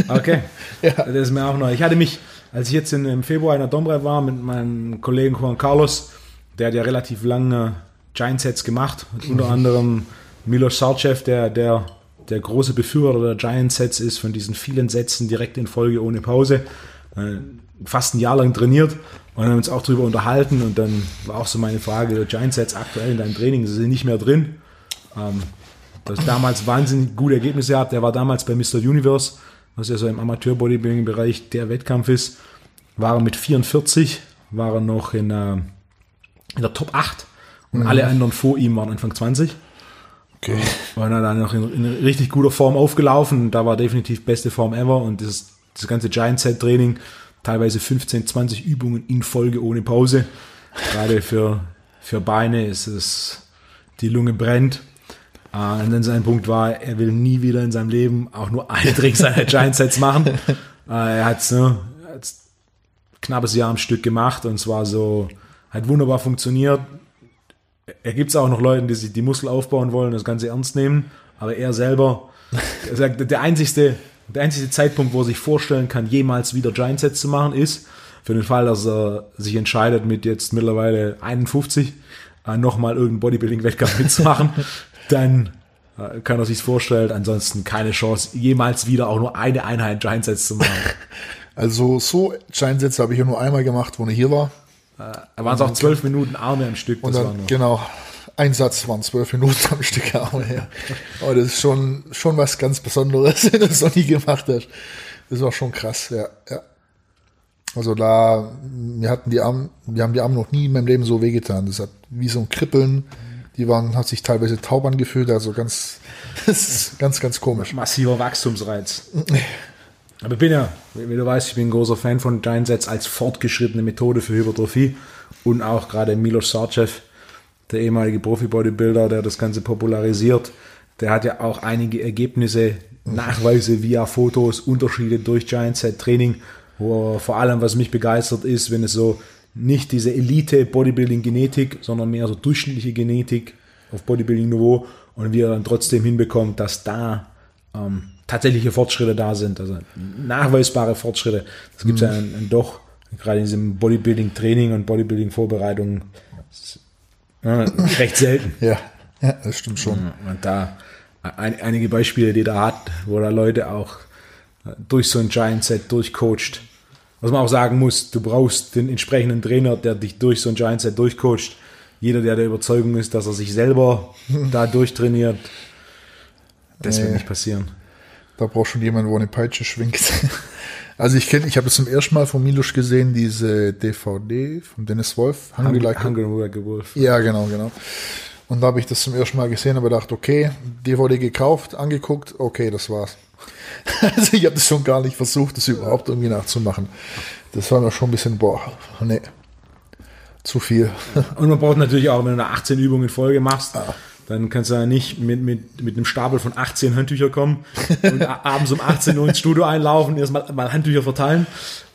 Okay. *laughs* Ja. Das ist mir auch neu. Ich hatte mich, als ich jetzt in, im Februar in der Domrep war mit meinem Kollegen Juan Carlos, der hat ja relativ lange Giant Sets gemacht. Unter anderem Milos Sarcev, der, der der große Befürworter der Giant Sets ist, von diesen vielen Sätzen direkt in Folge ohne Pause. Äh, Fast ein Jahr lang trainiert und haben uns auch darüber unterhalten. Und dann war auch so meine Frage: der Giant Sets aktuell in deinem Training, sie sind nicht mehr drin. Ähm, das damals wahnsinnig gute Ergebnisse gehabt. Der war damals bei Mr. Universe, was ja so im Amateur-Bodybuilding-Bereich der Wettkampf ist. War er mit 44, war er noch in, äh, in der Top 8 und alle anderen vor ihm waren Anfang 20. Okay. War er dann noch in, in richtig guter Form aufgelaufen. Da war definitiv beste Form ever und das, das ganze Giant Set Training, teilweise 15, 20 Übungen in Folge ohne Pause. Gerade für, für Beine ist es, die Lunge brennt. Äh, und dann sein Punkt war, er will nie wieder in seinem Leben auch nur eine *laughs* Trick seiner Giant Sets machen. Äh, er hat es ne, hat's knappes Jahr am Stück gemacht und zwar so, hat wunderbar funktioniert. Er gibt es auch noch Leuten, die sich die Muskel aufbauen wollen, das Ganze ernst nehmen, aber er selber, *laughs* er sagt, der einzigste, der einzige Zeitpunkt, wo er sich vorstellen kann, jemals wieder Giant Sets zu machen, ist für den Fall, dass er sich entscheidet, mit jetzt mittlerweile 51 äh, nochmal irgendeinen Bodybuilding-Wettkampf mitzumachen, *laughs* dann äh, kann er sich vorstellen, ansonsten keine Chance, jemals wieder auch nur eine Einheit Giant Sets zu machen. *laughs* Also so Giant-Sätze habe ich ja nur einmal gemacht, wo er hier war. Da waren es auch zwölf Minuten Arme am Stück. Und Das dann, genau, ein Satz waren zwölf Minuten am Stück Arme her. Aber das ist schon, schon was ganz Besonderes, *laughs* wenn du das noch nie gemacht hast. Das war schon krass, ja, ja. Also da, wir hatten die Arme, wir haben die Arme noch nie in meinem Leben so wehgetan. Das hat wie so ein Kribbeln. Die waren, hat sich teilweise taub angefühlt, also ganz, *laughs* das ist ganz, ganz komisch. massiver Wachstumsreiz. *laughs* Aber ich bin ja, wie du weißt, ich bin ein großer Fan von Giant Sets als fortgeschrittene Methode für Hypertrophie und auch gerade Milos Sarcev, der ehemalige Profi-Bodybuilder, der das Ganze popularisiert, der hat ja auch einige Ergebnisse, Nachweise via Fotos, Unterschiede durch Giant Set Training, wo vor allem, was mich begeistert ist, wenn es so nicht diese Elite-Bodybuilding-Genetik, sondern mehr so durchschnittliche Genetik auf Bodybuilding-Niveau und wie er dann trotzdem hinbekommt, dass da ähm, tatsächliche Fortschritte da sind, also nachweisbare Fortschritte. Das gibt es ja dann, dann doch, gerade in diesem Bodybuilding-Training und Bodybuilding-Vorbereitung äh, recht selten. *laughs* Ja, ja, das stimmt schon. Und da ein, einige Beispiele, die da hat, wo da Leute auch äh, durch so ein Giant Set durchcoacht. Was man auch sagen muss, du brauchst den entsprechenden Trainer, der dich durch so ein Giant Set durchcoacht. Jeder, der der Überzeugung ist, dass er sich selber *laughs* da durchtrainiert, das wird Nee. nicht passieren. Da braucht schon jemand, wo eine Peitsche schwingt. *laughs* Also ich kenne, ich habe das zum ersten Mal von Milusch gesehen, diese DVD von Dennis Wolf, Hungry Like a- Hungry Like a Wolf. Ja, genau, genau. Und da habe ich das zum ersten Mal gesehen, aber gedacht, okay, DVD gekauft, angeguckt, okay, das war's. *laughs* Also ich habe das schon gar nicht versucht, das überhaupt irgendwie nachzumachen. Das war mir schon ein bisschen, boah, nee, zu viel. Und man braucht natürlich auch, wenn du eine 18 Übungen in Folge machst, dann kannst du ja nicht mit, mit, mit einem Stapel von 18 Handtücher kommen und abends um 18 Uhr ins Studio einlaufen, erstmal mal Handtücher verteilen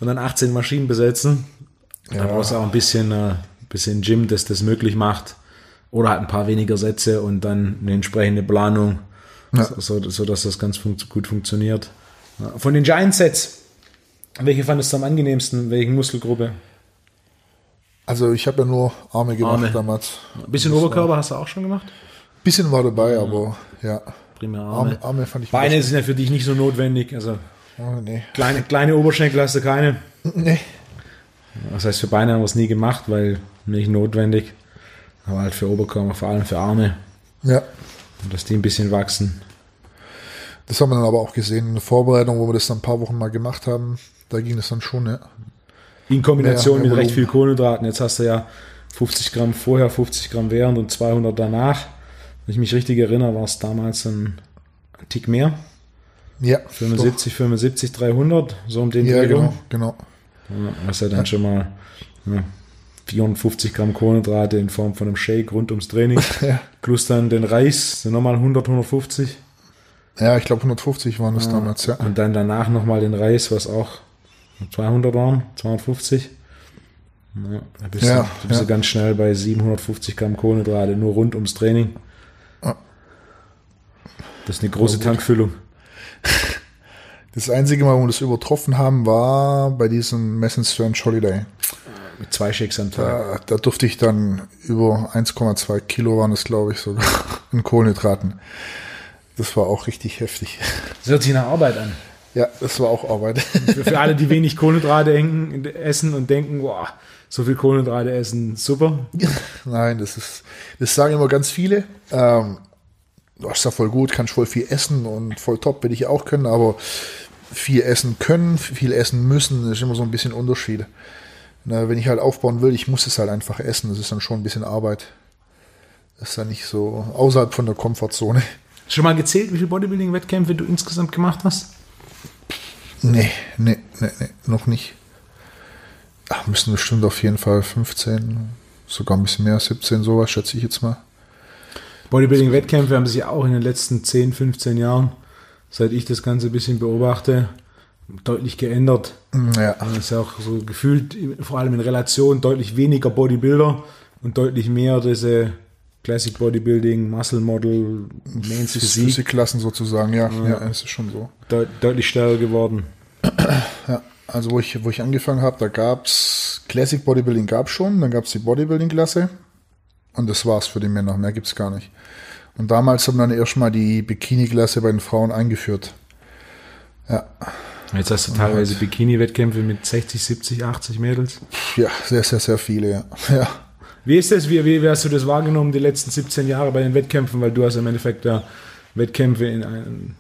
und dann 18 Maschinen besetzen. Da Ja. brauchst du auch ein bisschen, äh, bisschen Gym, das das möglich macht. Oder halt ein paar weniger Sätze und dann eine entsprechende Planung, Ja. so, so dass das ganz fun gut funktioniert. Ja. Von den Giant-Sets, welche fandest du am angenehmsten? Welche Muskelgruppe? Also ich habe ja nur Arme gemacht Arme. damals. Ein bisschen Oberkörper hast du auch schon gemacht? Bisschen war dabei, aber ja. Primär Arme. Arme, Arme fand ich Beine sind ja für dich nicht so notwendig. Also Oh, nee. kleine, kleine Oberschenkel hast du keine. Nee. Das heißt, für Beine haben wir es nie gemacht, weil nicht notwendig. Aber halt für Oberkörper, vor allem für Arme, Ja. dass die ein bisschen wachsen. Das haben wir dann aber auch gesehen in der Vorbereitung, wo wir das dann ein paar Wochen mal gemacht haben. Da ging das dann schon, ja. In Kombination mit recht viel Kohlenhydraten. Jetzt hast du ja 50 Gramm vorher, 50 Gramm während und 200 danach. Wenn ich mich richtig erinnere, war es damals ein Tick mehr. Ja. 75, 75, 300, so um den Doch. Ja, Dreh rum. genau, genau. Ja, hast ja dann schon mal ja, 450 Gramm Kohlenhydrate in Form von einem Shake rund ums Training. *laughs* Ja. Plus dann den Reis, sind nochmal 100, 150. Ja, ich glaube 150 waren das damals, ja. Und dann danach nochmal den Reis, was auch 200 waren, 250. Ja, da bist, Ja, du, da bist ja. du ganz schnell bei 750 Gramm Kohlenhydrate, nur rund ums Training. Das ist eine große Tankfüllung. *laughs* Das einzige Mal, wo wir das übertroffen haben, war bei diesem Messen Strange Holiday. Mit zwei Shakes am Tag. Da, da durfte ich dann über 1,2 Kilo waren es, glaube ich, sogar *laughs* in Kohlenhydraten. Das war auch richtig heftig. Das hört sich nach Arbeit an. Ja, das war auch Arbeit. Für, für alle, die *laughs* wenig Kohlenhydrate denken, essen und denken, boah, so viel Kohlenhydrate essen, super. *laughs* Nein, das ist, das sagen immer ganz viele. Ähm, du hast ja voll gut, kannst voll viel essen und voll top will ich auch können, aber viel essen können, viel essen müssen, ist immer so ein bisschen Unterschied. Na, wenn ich halt aufbauen will, ich muss es halt einfach essen, das ist dann schon ein bisschen Arbeit. Das ist dann nicht so außerhalb von der Komfortzone. Schon mal gezählt, wie viele Bodybuilding-Wettkämpfe du insgesamt gemacht hast? Nee, nee, nee, nee noch nicht. Ach, müssen bestimmt auf jeden Fall 15, sogar ein bisschen mehr, 17, sowas, schätze ich jetzt mal. Bodybuilding-Wettkämpfe haben sich auch in den letzten 10, 15 Jahren, seit ich das Ganze ein bisschen beobachte, deutlich geändert. Ja, Es ist ja auch so gefühlt, vor allem in Relation, deutlich weniger Bodybuilder und deutlich mehr diese Classic Bodybuilding, Muscle Model, Phys- Physik, Physikklassen sozusagen, ja, ja, es ist schon so. deut deutlich stärker geworden. Ja, also wo ich, wo ich angefangen habe, da gab's Classic Bodybuilding gab's schon, dann gab's die Bodybuilding-Klasse und das war's für die Männer, mehr gibt's gar nicht. Und damals haben dann erstmal die Bikini-Klasse bei den Frauen eingeführt. Ja, Jetzt hast du teilweise Bikini-Wettkämpfe mit 60, 70, 80 Mädels. ja, sehr, sehr, sehr viele, ja. *laughs* ja. Wie ist das? Wie, wie hast du das wahrgenommen die letzten 17 Jahre bei den Wettkämpfen? Weil du hast im Endeffekt da Wettkämpfe in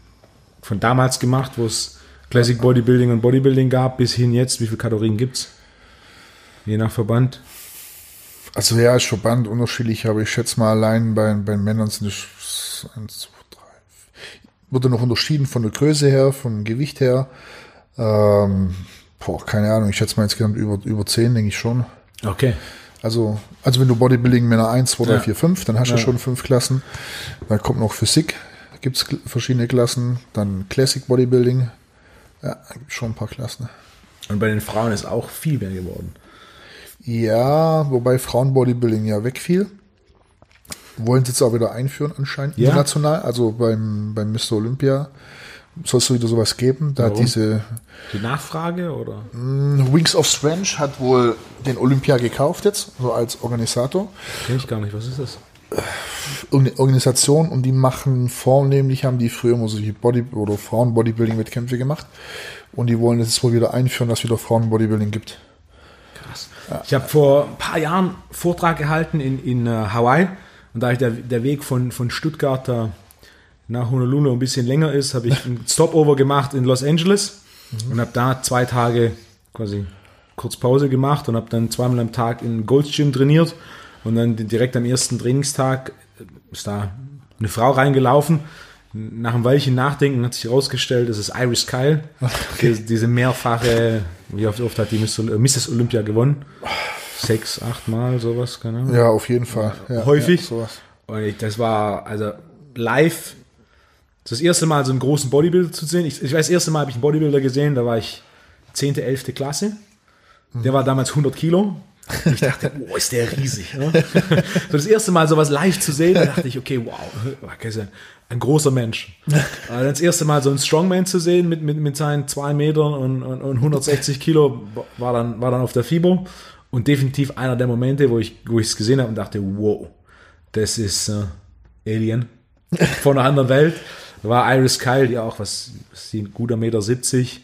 von damals gemacht, wo es Classic Bodybuilding und Bodybuilding gab, bis hin jetzt. Wie viele Kalorien gibt's? Je nach Verband. Also ja, ist Verband unterschiedlich, aber ich schätze mal allein bei, bei Männern sind es eins, zwei, drei. Wurde noch unterschieden von der Größe her, vom Gewicht her. Ähm, boah, keine Ahnung, ich schätze mal insgesamt über, über 10, denke ich schon. Okay. Also, also wenn du Bodybuilding Männer 1, 2, 3, Ja. 4, 5, dann hast du Ja. schon fünf Klassen. Dann kommt noch Physik, gibt es verschiedene Klassen. Dann Classic Bodybuilding, ja, gibt schon ein paar Klassen. Und bei den Frauen ist auch viel mehr geworden. Ja, wobei Frauenbodybuilding ja wegfiel. Wollen sie jetzt auch wieder einführen anscheinend Ja. international. Also beim, beim Mr. Olympia soll es wieder sowas geben. Da Warum? diese Die Nachfrage oder? Wings of Strange hat wohl den Olympia gekauft jetzt, so als Organisator. Kenn ich gar nicht. Was ist das? Irgendeine Organisation und die machen vornehmlich, haben die früher immer solche Body- oder Frauen-Bodybuilding-Wettkämpfe gemacht. Und die wollen jetzt wohl wieder einführen, dass es wieder Frauen-Bodybuilding gibt. Krass. Ich habe vor ein paar Jahren einen Vortrag gehalten in, in äh, Hawaii. Und da ich der, der Weg von, von Stuttgart da nach Honolulu ein bisschen länger ist, habe ich einen *laughs* Stopover gemacht in Los Angeles und habe da zwei Tage quasi kurz Pause gemacht und habe dann zweimal am Tag in Gold's Gym trainiert und dann direkt am ersten Trainingstag ist da eine Frau reingelaufen. Nach einem Weilchen Nachdenken hat sich herausgestellt, das ist Iris Kyle, die, diese mehrfache, wie oft, oft hat die Mrs. Olympia gewonnen? Sechs, acht Mal, sowas, keine Ahnung. Ja, auf jeden Fall. Ja, Häufig. Ja, sowas. Und ich, das war also live das erste Mal so einen großen Bodybuilder zu sehen. Ich, ich weiß, das erste Mal habe ich einen Bodybuilder gesehen, da war ich 10., 11. Klasse. Der war damals 100 Kilo. Und ich dachte, oh, ist der riesig. Ne? *laughs* So das erste Mal sowas live zu sehen, da dachte ich, okay, wow, ja ein großer Mensch. Aber *laughs* Das erste Mal so einen Strongman zu sehen mit, mit, mit seinen zwei Metern und, und, und 160 Kilo war dann, war dann auf der FIBO und definitiv einer der Momente, wo ich es gesehen habe und dachte, wow, das ist äh, Alien *laughs* von einer anderen Welt. Da war Iris Kyle, die auch was, was die, ein guter Meter 70.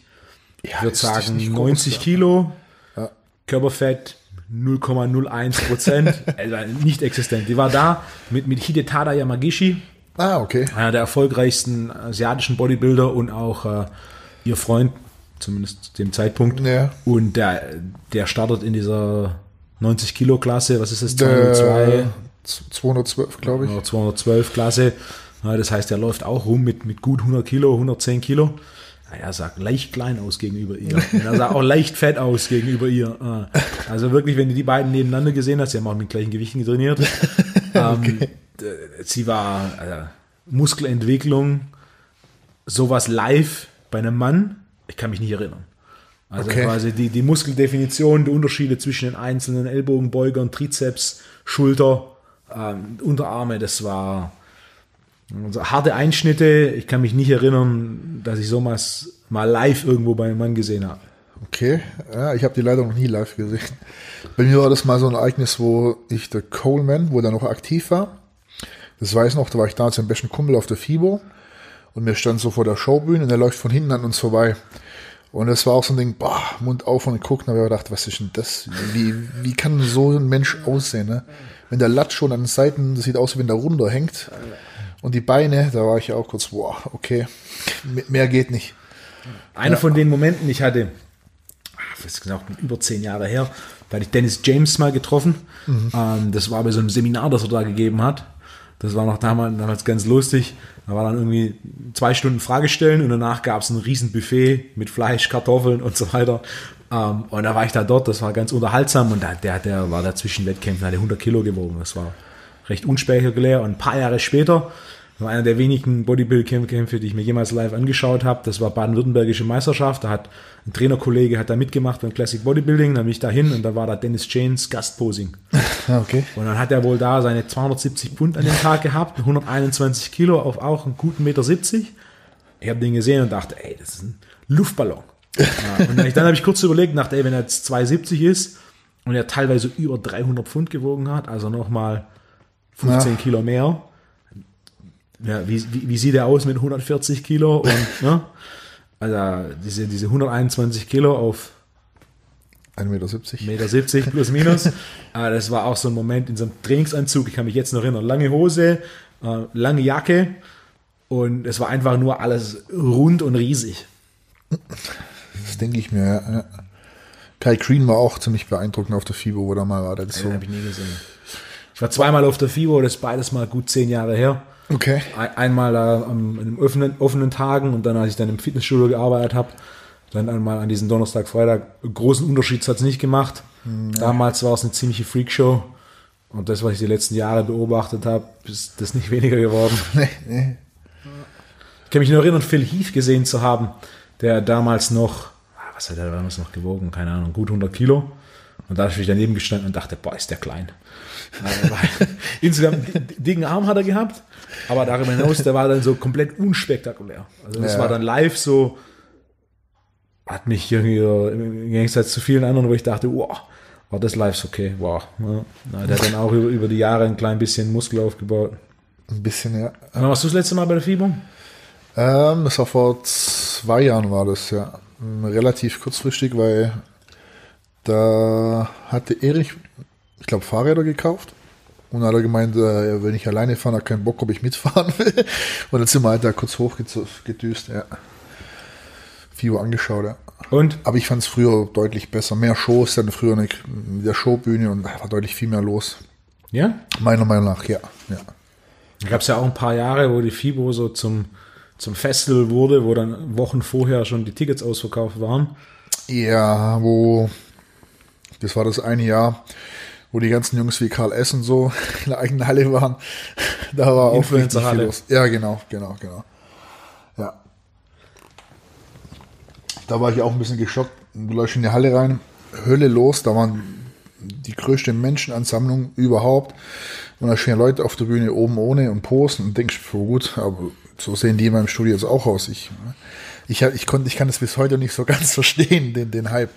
Ich würde sagen groß, 90 ja. Kilo. Ja. Körperfett 0,01 Prozent. *laughs* also nicht existent. Die war da mit, mit Hidetada Yamagishi, Ah, okay. einer der erfolgreichsten asiatischen Bodybuilder und auch äh, ihr Freund, zumindest zu dem Zeitpunkt. Ja. Und der, der startet in dieser 90 Kilo Klasse, was ist das? Der, 202 212, glaube ich. oder 212 Klasse. Ja, das heißt, er läuft auch rum mit, mit gut 100 Kilo, 110 Kilo. Er sah leicht klein aus gegenüber ihr. Und er sah auch leicht fett aus gegenüber ihr. Ah. Also wirklich, wenn du die beiden nebeneinander gesehen hast, sie haben auch mit gleichen Gewichten trainiert. *laughs* ähm, d- sie war also, Muskelentwicklung, sowas live bei einem Mann, ich kann mich nicht erinnern. Also Okay. quasi die, die Muskeldefinition, die Unterschiede zwischen den einzelnen Ellbogenbeugern, Trizeps, Schulter, ähm, Unterarme, das war also harte Einschnitte. Ich kann mich nicht erinnern, dass ich sowas mal live irgendwo bei einem Mann gesehen habe. Okay, ja, ich habe die leider noch nie live gesehen. Bei mir war das mal so ein Ereignis, wo ich der Coleman, wo er noch aktiv war, das weiß noch, da war ich damals im besten Kumpel auf der FIBO und mir stand so vor der Showbühne und er läuft von hinten an uns vorbei. Und das war auch so ein Ding, boah, Mund auf und gucken, aber ich gedacht, was ist denn das? Wie, wie kann so ein Mensch aussehen, ne? Wenn der Latz schon an den Seiten, das sieht aus, wie wenn der runterhängt. Und die Beine, da war ich auch kurz, boah, okay, mehr geht nicht. Einer von den Momenten, ich hatte, ah, das ist genau über zehn Jahre her, da hatte ich Dennis James mal getroffen. Ähm, das war bei so einem Seminar, das er da gegeben hat. Das war noch damals, damals ganz lustig. Da war dann irgendwie zwei Stunden Fragestellen und danach gab es ein riesen Buffet mit Fleisch, Kartoffeln und so weiter. Ähm, und da war ich da dort, das war ganz unterhaltsam und da, der, der war da zwischen Wettkämpfen, hatte 100 Kilo gewogen. Das war recht unspektakulär und ein paar Jahre später war einer der wenigen Bodybuild-Kämpfe, die ich mir jemals live angeschaut habe. Das war baden-württembergische Meisterschaft. Da hat ein Trainerkollege hat da mitgemacht beim Classic Bodybuilding. Da bin ich da hin und da war da Dennis James Gastposing. *laughs* Okay. Und dann hat er wohl da seine 270 Pfund an dem Tag gehabt, 121 Kilo auf auch einen guten Meter 70. Ich habe den gesehen und dachte, ey, das ist ein Luftballon. *laughs* Ja, und dann, dann habe ich kurz überlegt, dachte, ey, wenn er jetzt 270 ist und er teilweise über 300 Pfund gewogen hat, also nochmal 15 Ja. Kilo mehr, ja, wie, wie, wie sieht er aus mit 140 Kilo? Und, *laughs* ne? Also diese, diese 121 Kilo auf 1,70 Meter. Meter 70 plus minus. Aber *laughs* das war auch so ein Moment in so einem Trainingsanzug. Ich kann mich jetzt noch erinnern. Lange Hose, äh, lange Jacke und es war einfach nur alles rund und riesig. Das denke ich mir, ja. Kai Green war auch ziemlich beeindruckend auf der FIBO, wo er mal war. Ist so. Habe ich nie gesehen. Ich war zweimal auf der FIBO, das ist beides mal gut zehn Jahre her. Okay. Ein- Einmal da an den offenen, offenen Tagen und dann, als ich dann im Fitnessstudio gearbeitet habe, dann einmal an diesem Donnerstag, Freitag. Großen Unterschied hat es nicht gemacht. Damals war es eine ziemliche Freakshow. Und das, was ich die letzten Jahre beobachtet habe, ist das nicht weniger geworden. *laughs* Nee, nee. Ich kann mich nur erinnern, Phil Heath gesehen zu haben, der damals noch, ah, was hat er damals noch gewogen? Keine Ahnung, gut 100 Kilo. Und da habe ich daneben gestanden und dachte, boah, ist der klein. *laughs* Insgesamt di- dicken Arm hat er gehabt, aber darüber hinaus, der war dann so komplett unspektakulär. Also das Ja. war dann live so, hat mich irgendwie im Gegensatz zu vielen anderen, wo ich dachte, wow, war das live so okay, wow. Ja. Der hat dann auch über, über die Jahre ein klein bisschen Muskel aufgebaut. Ein bisschen, ja. Wann warst du das letzte Mal bei der Fieber? Ähm, das war vor zwei Jahren war das, ja. Ähm, Relativ kurzfristig, weil da hatte Erich, ich glaube, Fahrräder gekauft. Und dann hat er gemeint, äh, will nicht alleine fahren, er hat keinen Bock, ob ich mitfahren will. *laughs* Und dann sind wir halt da kurz hochgedüst, ja. FIBO angeschaut, ja. Und? Aber ich fand es früher deutlich besser. Mehr Shows, dann früher mit der Showbühne und da war deutlich viel mehr los. Ja? Meiner Meinung nach, ja. ja. Da gab es ja auch ein paar Jahre, wo die FIBO so zum, zum Festival wurde, wo dann Wochen vorher schon die Tickets ausverkauft waren. Ja, wo, das war das eine Jahr, wo die ganzen Jungs wie Karl S. und so *laughs* in der eigenen Halle waren. Da war auch richtig viel los. Ja, genau, genau, genau. Ja. Da war ich auch ein bisschen geschockt. Du läufst in die Halle rein, Hölle los, da waren die größte Menschenansammlung überhaupt. Und da stehen Leute auf der Bühne oben ohne und posen und denkst, oh gut, aber so sehen die in meinem Studio jetzt auch aus. Ich, ich, ich, konnte, ich kann das bis heute nicht so *laughs* ganz verstehen, den, den Hype.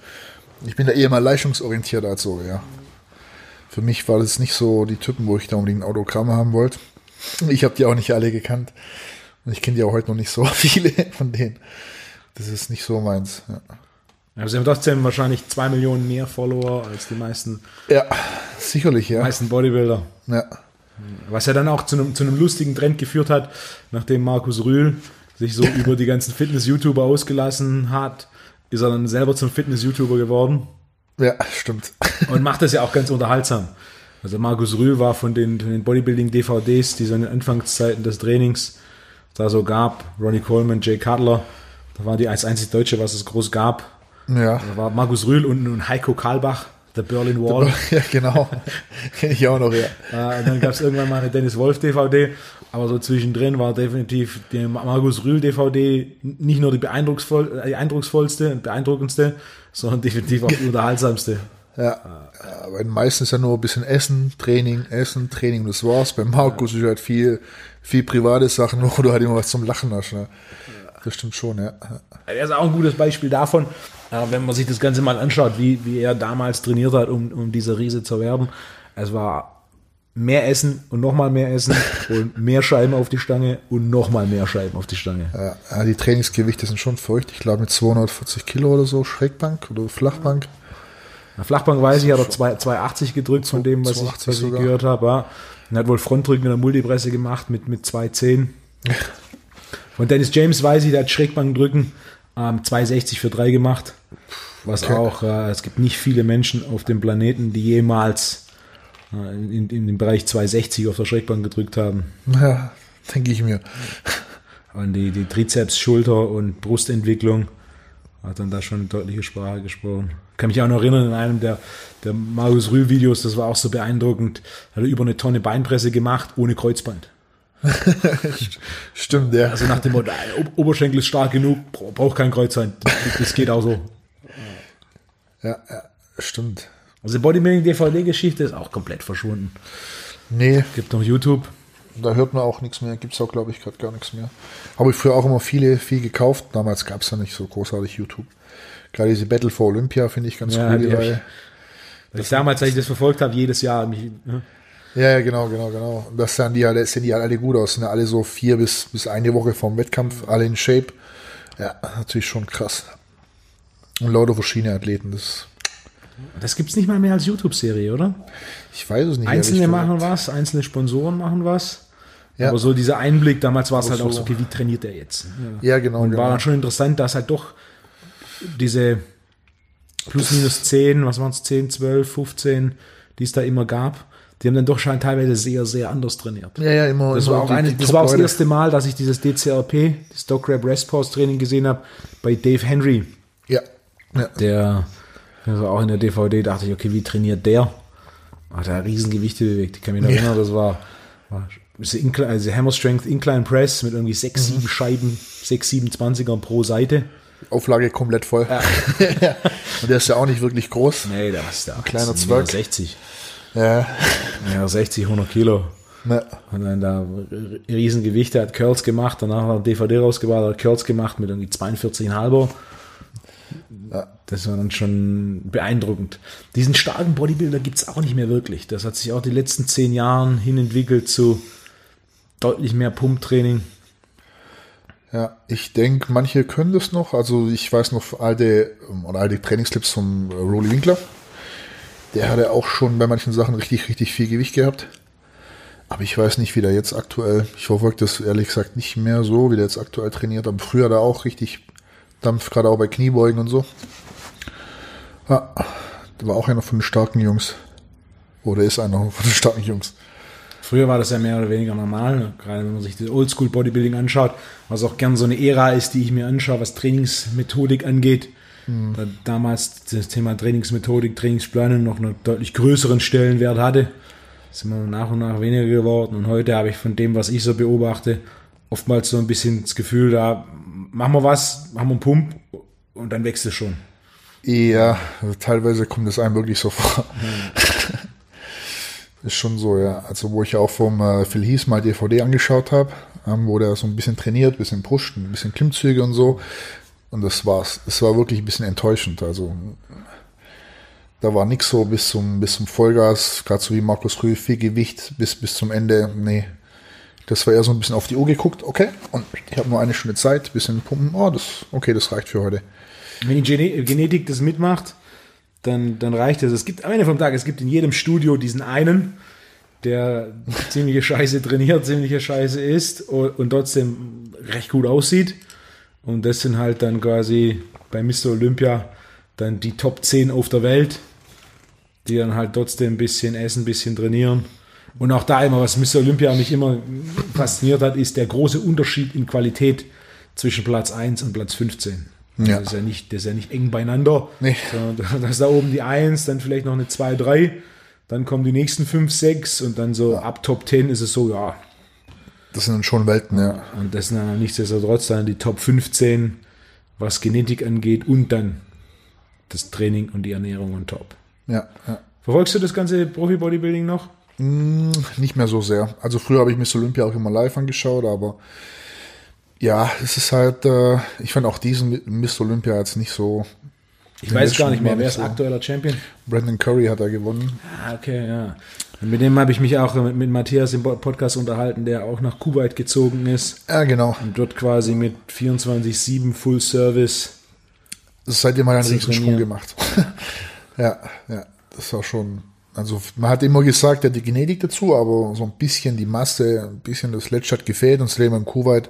Ich bin da eher mal leistungsorientiert als so, ja. Für mich war das nicht so die Typen, wo ich da unbedingt ein Autogramm haben wollte. Ich habe die auch nicht alle gekannt. Und ich kenne die auch heute noch nicht so *laughs* viele von denen. Das ist nicht so meins. Ja. Also sie haben trotzdem wahrscheinlich zwei Millionen mehr Follower als die meisten. Ja, sicherlich, ja. meisten Bodybuilder. Ja. Was ja dann auch zu einem, zu einem lustigen Trend geführt hat, nachdem Markus Rühl sich so *laughs* über die ganzen Fitness-YouTuber ausgelassen hat, ist er dann selber zum Fitness-YouTuber geworden. Ja, stimmt. *laughs* Und macht das ja auch ganz unterhaltsam. Also Markus Rühl war von den, den Bodybuilding-DVDs, die so in den Anfangszeiten des Trainings da so gab, Ronnie Coleman, Jay Cutler, da war die als einzig Deutsche, was es groß gab, Ja, Da war Markus Rühl und, und Heiko Karlbach, der Berlin Wall. *laughs* ja genau. Kenne ich auch noch, ja. Äh, dann gab es irgendwann mal eine Dennis Wolf DVD, aber so zwischendrin war definitiv die Markus Rühl DVD nicht nur die beeindrucksvoll, äh, eindrucksvollste und beeindruckendste, sondern definitiv auch die unterhaltsamste. Ja, aber meistens ja nur ein bisschen Essen, Training, Essen, Training, das war's. Bei Markus ist halt viel, viel private Sachen, *laughs* wo du halt immer was zum Lachen hast. Ne? Das stimmt schon, ja. Er ist auch ein gutes Beispiel davon, äh, wenn man sich das Ganze mal anschaut, wie, wie er damals trainiert hat, um, um diese Riese zu werden. Es war mehr Essen und nochmal mehr Essen und mehr Scheiben auf die Stange und nochmal mehr Scheiben auf die Stange. Ja, die Trainingsgewichte sind schon verrückt. Ich glaube mit 240 Kilo oder so, Schrägbank oder Flachbank. Na, Flachbank weiß ich, hat er 2 280 gedrückt von dem, was ich, 280 was ich gehört habe. Ja. Und hat wohl Frontdrücken in der Multipresse gemacht mit, mit 210. Von Dennis James weiß ich, der hat Schrägbankdrücken ähm, 260 für 3 gemacht. Was Okay. auch, äh, es gibt nicht viele Menschen auf dem Planeten, die jemals in, in dem Bereich 260 auf der Schrägbank gedrückt haben. Ja, denke ich mir. Und die, die Trizeps, Schulter und Brustentwicklung hat dann da schon eine deutliche Sprache gesprochen. Kann mich auch noch erinnern, in einem der, der Marius Rühl-Videos, das war auch so beeindruckend, hat er über eine Tonne Beinpresse gemacht, ohne Kreuzband. *laughs* Stimmt, ja. Also nach dem Motto, Ob- Oberschenkel ist stark genug, bra- braucht kein Kreuzband. Das geht auch so. ja, ja, stimmt. Also Bodybuilding-DVD-Geschichte ist auch komplett verschwunden. Nee, Gibt noch YouTube. da hört man auch nichts mehr. Gibt's auch, glaube ich, gerade gar nichts mehr. Habe ich früher auch immer viele, viel gekauft. Damals gab's ja nicht so großartig YouTube. Gerade diese Battle for Olympia finde ich ganz Ja, cool. die ich- Reihe. Weil ich damals, als ich das verfolgt habe, jedes Jahr mich, ne? Ja, genau, genau, genau. Das sahen die alle, sehen die halt alle gut aus. Sind ja alle so vier bis, bis eine Woche vom Wettkampf, alle in Shape. Ja, natürlich schon krass. Und lauter verschiedene Athleten. Das, das gibt's nicht mal mehr als YouTube-Serie, oder? ich weiß es nicht. Einzelne machen was, einzelne Sponsoren machen was. Ja. Aber so dieser Einblick, damals war es halt so- auch so, okay, wie trainiert er jetzt? Ja, genau, Und genau. war dann schon interessant, dass halt doch diese plus minus 10, was waren es, 10, 12, 15, die es da immer gab, die haben dann doch schon teilweise sehr, sehr anders trainiert. Ja, ja, immer. Das immer war auch die- eine, das war auch das erste Mal, dass ich dieses DCRP, das Dog Rap Rest Pause Training gesehen habe, bei Dave Henry. Ja. ja. Der, also auch in der DVD dachte ich, okay, wie trainiert der? Hat er Riesengewichte bewegt. Ich kann mich noch erinnern, das war, war also Hammer Strength Incline Press mit irgendwie sechs, Mhm. sieben Scheiben, sechs, sieben Zwanzigern pro Seite. Auflage komplett voll. Ja. *laughs* Und der ist ja auch nicht wirklich groß. Nee, da ist der ein kleiner Zwerg. 60. Ja. Ja, 60, 100 Kilo. Ne. Und dann da Riesengewichte, hat Curls gemacht, danach hat er DVD rausgebracht, hat Curls gemacht mit irgendwie 42,5. Das war dann schon beeindruckend. Diesen starken Bodybuilder gibt es auch nicht mehr wirklich. Das hat sich auch die letzten zehn Jahren hin entwickelt zu deutlich mehr Pumptraining. Ja, ich denke, manche können das noch. Also ich weiß noch alte ähm, oder alte Trainingsclips vom äh, Rolly Winkler. Der hatte auch schon bei manchen Sachen richtig, richtig viel Gewicht gehabt. Aber ich weiß nicht, wie der jetzt aktuell, ich verfolge das ehrlich gesagt nicht mehr so, wie der jetzt aktuell trainiert. Aber früher er auch richtig Dampf, gerade auch bei Kniebeugen und so. Ja, der war auch einer von den starken Jungs. Oder ist einer von den starken Jungs. Früher war das ja mehr oder weniger normal, gerade wenn man sich das Oldschool Bodybuilding anschaut, was auch gern so eine Ära ist, die ich mir anschaue, was Trainingsmethodik angeht. Da damals das Thema Trainingsmethodik, Trainingsplanung noch einen deutlich größeren Stellenwert hatte. Sind wir nach und nach weniger geworden. Und heute habe ich von dem, was ich so beobachte, oftmals so ein bisschen das Gefühl, da machen wir was, machen wir einen Pump und dann wächst es schon. Ja, also teilweise kommt es einem wirklich so vor. *laughs* ist schon so, ja. Also wo ich auch vom äh, Phil Heath mal DVD angeschaut habe, ähm, wo der so ein bisschen trainiert, ein bisschen pusht, ein bisschen Klimmzüge und so. Und das war's. Es war wirklich ein bisschen enttäuschend. Also da war nix so bis zum, bis zum Vollgas, gerade so wie Markus Rühl, viel Gewicht bis, bis zum Ende. Nee. Das war eher so ein bisschen auf die Uhr geguckt, okay, und ich habe nur eine Stunde Zeit, bisschen pumpen, oh, das, okay, das reicht für heute. Wenn die Gene Genetik das mitmacht, dann, dann reicht es. Es gibt am Ende vom Tag, es gibt in jedem Studio diesen einen, der *laughs* ziemliche Scheiße trainiert, ziemliche Scheiße isst und, und trotzdem recht gut aussieht. Und das sind halt dann quasi bei Mr. Olympia dann die Top 10 auf der Welt, die dann halt trotzdem ein bisschen essen, ein bisschen trainieren. Und auch da immer, was Mr. Olympia mich immer fasziniert hat, ist der große Unterschied in Qualität zwischen Platz 1 und Platz 15. Also Ja. Das, ist ja nicht, das ist ja nicht eng beieinander, Nee. sondern *laughs* da ist da oben die 1, dann vielleicht noch eine 2, 3, dann kommen die nächsten 5, 6 und dann so ab Top 10 ist es so, ja. Das sind dann schon Welten, ja. Und das sind dann nichtsdestotrotz dann die Top 15, was Genetik angeht und dann das Training und die Ernährung on top. Ja, ja. Verfolgst du das ganze Profi-Bodybuilding noch? Mm, Nicht mehr so sehr. Also früher habe ich Miss Olympia auch immer live angeschaut, aber ja, es ist halt, äh, ich fand auch diesen Miss Olympia jetzt nicht so. Ich weiß gar nicht mehr, wer ist so. aktueller Champion? Brandon Curry hat er gewonnen. Ah, okay, ja. Und mit dem habe ich mich auch mit, mit Matthias im Podcast unterhalten, der auch nach Kuwait gezogen ist Ja, genau. und dort quasi mit 24-7 Full Service. Seitdem hat er einen Riesensprung gemacht. *laughs* ja, ja, das war schon. Also man hat immer gesagt, er hat die Genetik dazu, aber so ein bisschen die Masse, ein bisschen das Letzte hat gefehlt und das Leben im Kuwait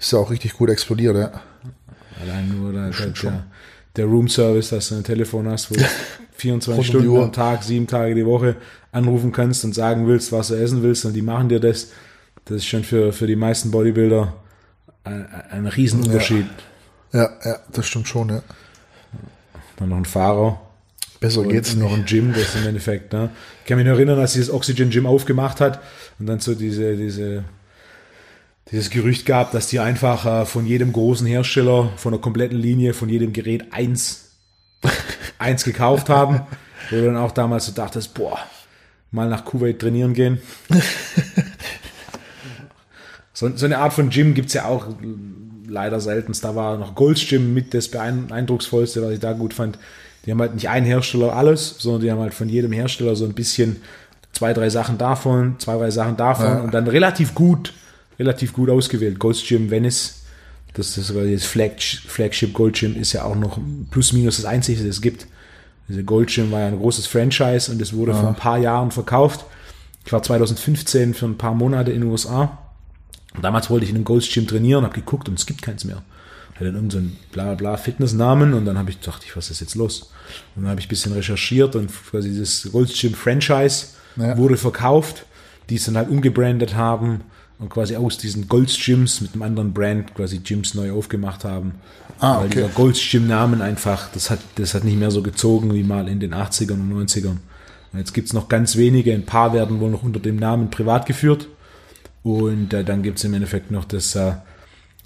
ist ja auch richtig gut explodiert, ja. Allein nur der, der, der, der Room Service, dass du ein Telefon hast, wo du 24 Rund um die Stunden am Tag, sieben Tage die Woche anrufen kannst und sagen willst, was du essen willst und die machen dir das. Das ist schon für, für die meisten Bodybuilder ein, ein Riesenunterschied. Ja, ja, das stimmt schon, ja. Dann noch ein Fahrer. Besser geht's und noch nicht. ein Gym, das im Endeffekt. Ne? Ich kann mich noch erinnern, als dieses Oxygen Gym aufgemacht hat und dann so diese, diese, dieses Gerücht gab, dass die einfach äh, von jedem großen Hersteller, von der kompletten Linie, von jedem Gerät eins, *laughs* eins gekauft haben. Wo du dann auch damals so dachtest, boah, mal nach Kuwait trainieren gehen. *laughs* So, so eine Art von Gym gibt es ja auch leider selten. Da war noch Gold's Gym mit das beeindrucksvollste, was ich da gut fand. Die haben halt nicht einen Hersteller alles, sondern die haben halt von jedem Hersteller so ein bisschen zwei, drei Sachen davon, zwei, drei Sachen davon Ja. und dann relativ gut, relativ gut ausgewählt. Gold's Gym Venice, das ist sogar das Flag, Flagship Gold Gym, ist ja auch noch plus minus das einzige, das es gibt. Diese Gold Gym war ja ein großes Franchise und es wurde vor ein paar Jahren verkauft. Ich war 2015 für ein paar Monate in den USA. Und damals wollte ich in einem Gold's Gym trainieren, habe geguckt und es gibt keins mehr. Hatte dann irgendeinen so einen bla bla Fitnessnamen und dann habe ich gedacht, ich, was ist jetzt los? Und dann habe ich ein bisschen recherchiert und quasi dieses Gold's Gym Franchise Ja. wurde verkauft, die es dann halt umgebrandet haben und quasi aus diesen Gold's Gyms mit einem anderen Brand quasi Gyms neu aufgemacht haben. Ah, Weil okay. dieser Gold's Gym Namen einfach, das hat, das hat nicht mehr so gezogen wie mal in den 80ern und 90ern. Und jetzt gibt's noch ganz wenige, ein paar werden wohl noch unter dem Namen privat geführt. Und äh, dann gibt's im Endeffekt noch das, äh,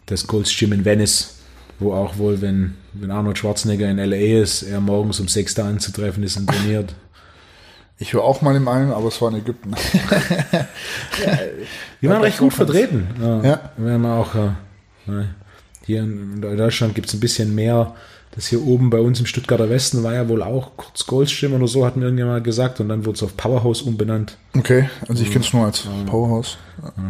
das Gold's Gym in Venice, wo auch wohl, wenn, wenn Arnold Schwarzenegger in LA ist, er morgens um 6 da anzutreffen ist und trainiert. Ich war auch mal in einem, aber es war in Ägypten. *laughs* Die waren recht gut vertreten. Ja. Ja. Wir haben auch äh, ne, hier in Deutschland gibt's ein bisschen mehr. Das hier oben bei uns im Stuttgarter Westen war ja wohl auch kurz Goldschirm oder so, hat mir irgendjemand gesagt. Und dann wurde es auf Powerhouse umbenannt. Okay, also ich kenne es nur als Powerhouse.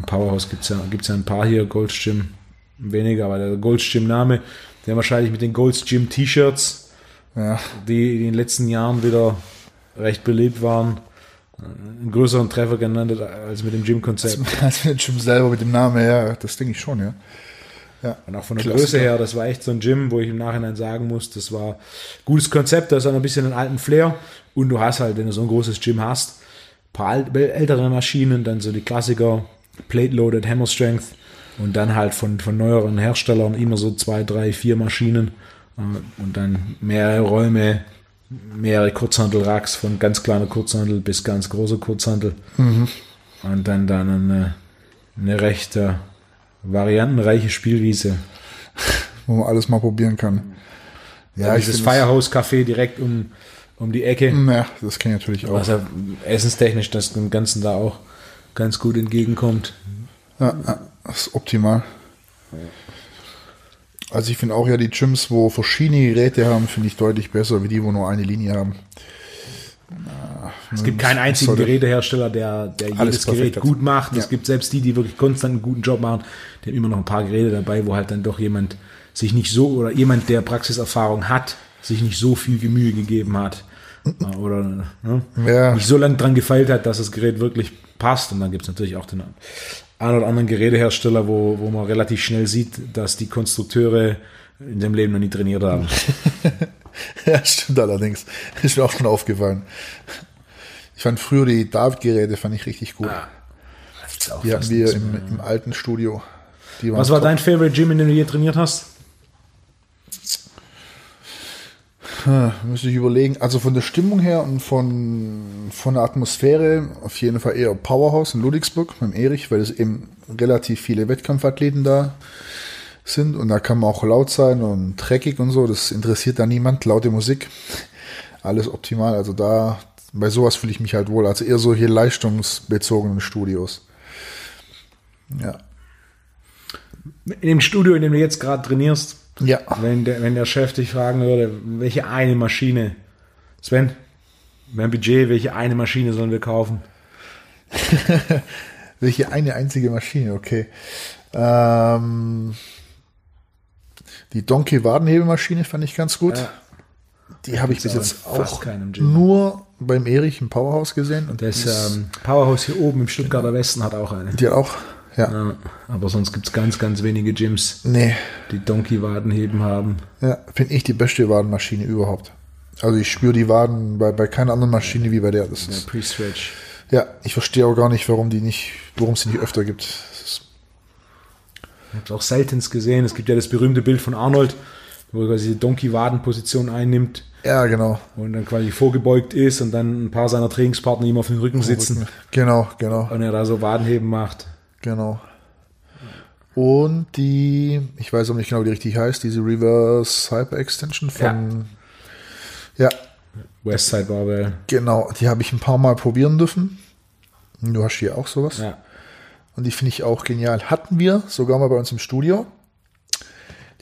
Powerhouse gibt's ja, gibt's ja ein paar hier, Gold's Gym weniger, aber der Gold's Gym Name, der wahrscheinlich mit den Gold's Gym T-Shirts, Ja, die in den letzten Jahren wieder recht beliebt waren, einen größeren Treffer genannt hat als mit dem Gym-Konzept. als mit dem Gym selber mit dem Namen, ja, das denke ich schon, ja. Ja, Und auch von der Klassiker. Größe her, das war echt so ein Gym, wo ich im Nachhinein sagen muss, das war gutes Konzept, das hat ein bisschen einen alten Flair. Und du hast halt, wenn du so ein großes Gym hast, ein paar ältere Maschinen, dann so die Klassiker, Plate-Loaded, Hammer Strength und dann halt von, von neueren Herstellern immer so zwei, drei, vier Maschinen äh, und dann mehrere Räume, mehrere Kurzhantel-Racks von ganz kleiner Kurzhantel bis ganz großer Kurzhantel. Und dann dann eine, eine recht äh, variantenreiche Spielwiese. wo man alles mal probieren kann. Ja, ich dieses finde es- Firehouse Café direkt um, um die Ecke. Ja, das kenne ich natürlich auch. Ja essenstechnisch das dem Ganzen da auch ganz gut entgegenkommt. Ja, ja, das ist optimal. Also ich finde auch ja die Gyms, wo verschiedene Geräte haben, finde ich deutlich besser, wie die, wo nur eine Linie haben. Es gibt keinen einzigen Gerätehersteller, der, der jedes Gerät gut macht. Es Ja. gibt selbst die, die wirklich konstant einen guten Job machen, die haben immer noch ein paar Geräte dabei, wo halt dann doch jemand sich nicht so oder jemand, der Praxiserfahrung hat, sich nicht so viel Mühe gegeben hat. *laughs* Oder ne, Ja. nicht so lange dran gefeilt hat, dass das Gerät wirklich passt. Und dann gibt es natürlich auch den einen oder anderen Gerätehersteller, wo, wo man relativ schnell sieht, dass die Konstrukteure in dem Leben noch nie trainiert haben. *laughs* Ja, stimmt allerdings. Ist mir auch schon aufgefallen. Ich fand früher die David-Geräte fand ich richtig gut. Auch Die hatten wir im, im alten Studio. Was war dein Favorite Gym, in dem du je trainiert hast? Müsste ich überlegen. Also von der Stimmung her und von, von der Atmosphäre auf jeden Fall eher Powerhouse in Ludwigsburg beim Erich, weil es eben relativ viele Wettkampfathleten da sind und da kann man auch laut sein und dreckig und so. Das interessiert da niemand. Laute Musik, alles optimal. Also da bei sowas fühle ich mich halt wohl. Also eher solche leistungsbezogenen Studios. Ja. In dem Studio, in dem du jetzt gerade trainierst, Ja. wenn der, wenn der Chef dich fragen würde, welche eine Maschine, Sven, mein Budget, welche eine Maschine sollen wir kaufen? *laughs* Welche eine einzige Maschine, okay. Ähm, die Donkey Wadenhebelmaschine fand ich ganz gut. Ja. Die habe ich bis jetzt auch nur beim Erich im Powerhouse gesehen. Und Das ähm, Powerhouse hier oben im Stuttgarter Westen hat auch eine. die hat auch, ja. Ja, aber sonst gibt es ganz, ganz wenige Gyms, Nee, die Donkey-Wadenheben haben. ja, finde ich die beste Wadenmaschine überhaupt. Also ich spüre die Waden bei, bei keiner anderen Maschine wie bei der. Das Ja, ist, Pre-Stretch. ja, ich verstehe auch gar nicht, warum die nicht, warum es die nicht öfter gibt. Ich habe es auch seltenst gesehen. Es gibt ja das berühmte Bild von Arnold, wo er quasi die Donkey-Waden-Position einnimmt ja, genau. und dann quasi vorgebeugt ist und dann ein paar seiner Trainingspartner ihm auf dem Rücken sitzen Genau, genau. und er da so Wadenheben macht. Genau. Und die, ich weiß auch nicht genau, wie die richtig heißt, diese Reverse Hyper Extension von. Ja, Westside Barbell. genau. Die habe ich ein paar Mal probieren dürfen. Du hast hier auch sowas. Ja. Und die finde ich auch genial. Hatten wir sogar mal bei uns im Studio.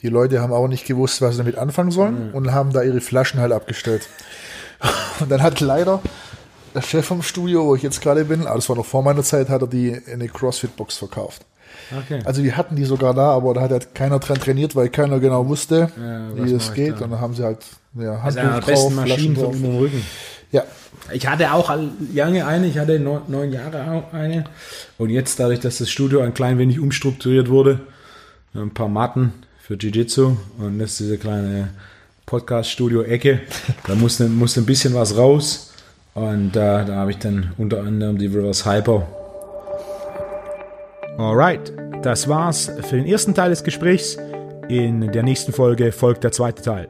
Die Leute haben auch nicht gewusst, was sie damit anfangen sollen und haben da ihre Flaschen halt abgestellt. *laughs* Und dann hat leider der Chef vom Studio, wo ich jetzt gerade bin, das war noch vor meiner Zeit, hat er die in eine CrossFit-Box verkauft. Okay. Also wir hatten die sogar da, aber da hat halt keiner dran trainiert, weil keiner genau wusste, Ja, wie das ich geht. da? Und dann haben sie halt ja, Also Handtuch der drauf, Maschinen drauf. von dem Rücken. Ja, Ich hatte auch lange eine, ich hatte neun, neun Jahre auch eine. Und jetzt, dadurch, dass das Studio ein klein wenig umstrukturiert wurde, ein paar Matten für Jiu-Jitsu und das ist diese kleine Podcast-Studio-Ecke, da musste, musste ein bisschen was raus. Und äh, da habe ich dann unter anderem die Reverse Hyper. Alright, das war's für den ersten Teil des Gesprächs. In der nächsten Folge folgt der zweite Teil.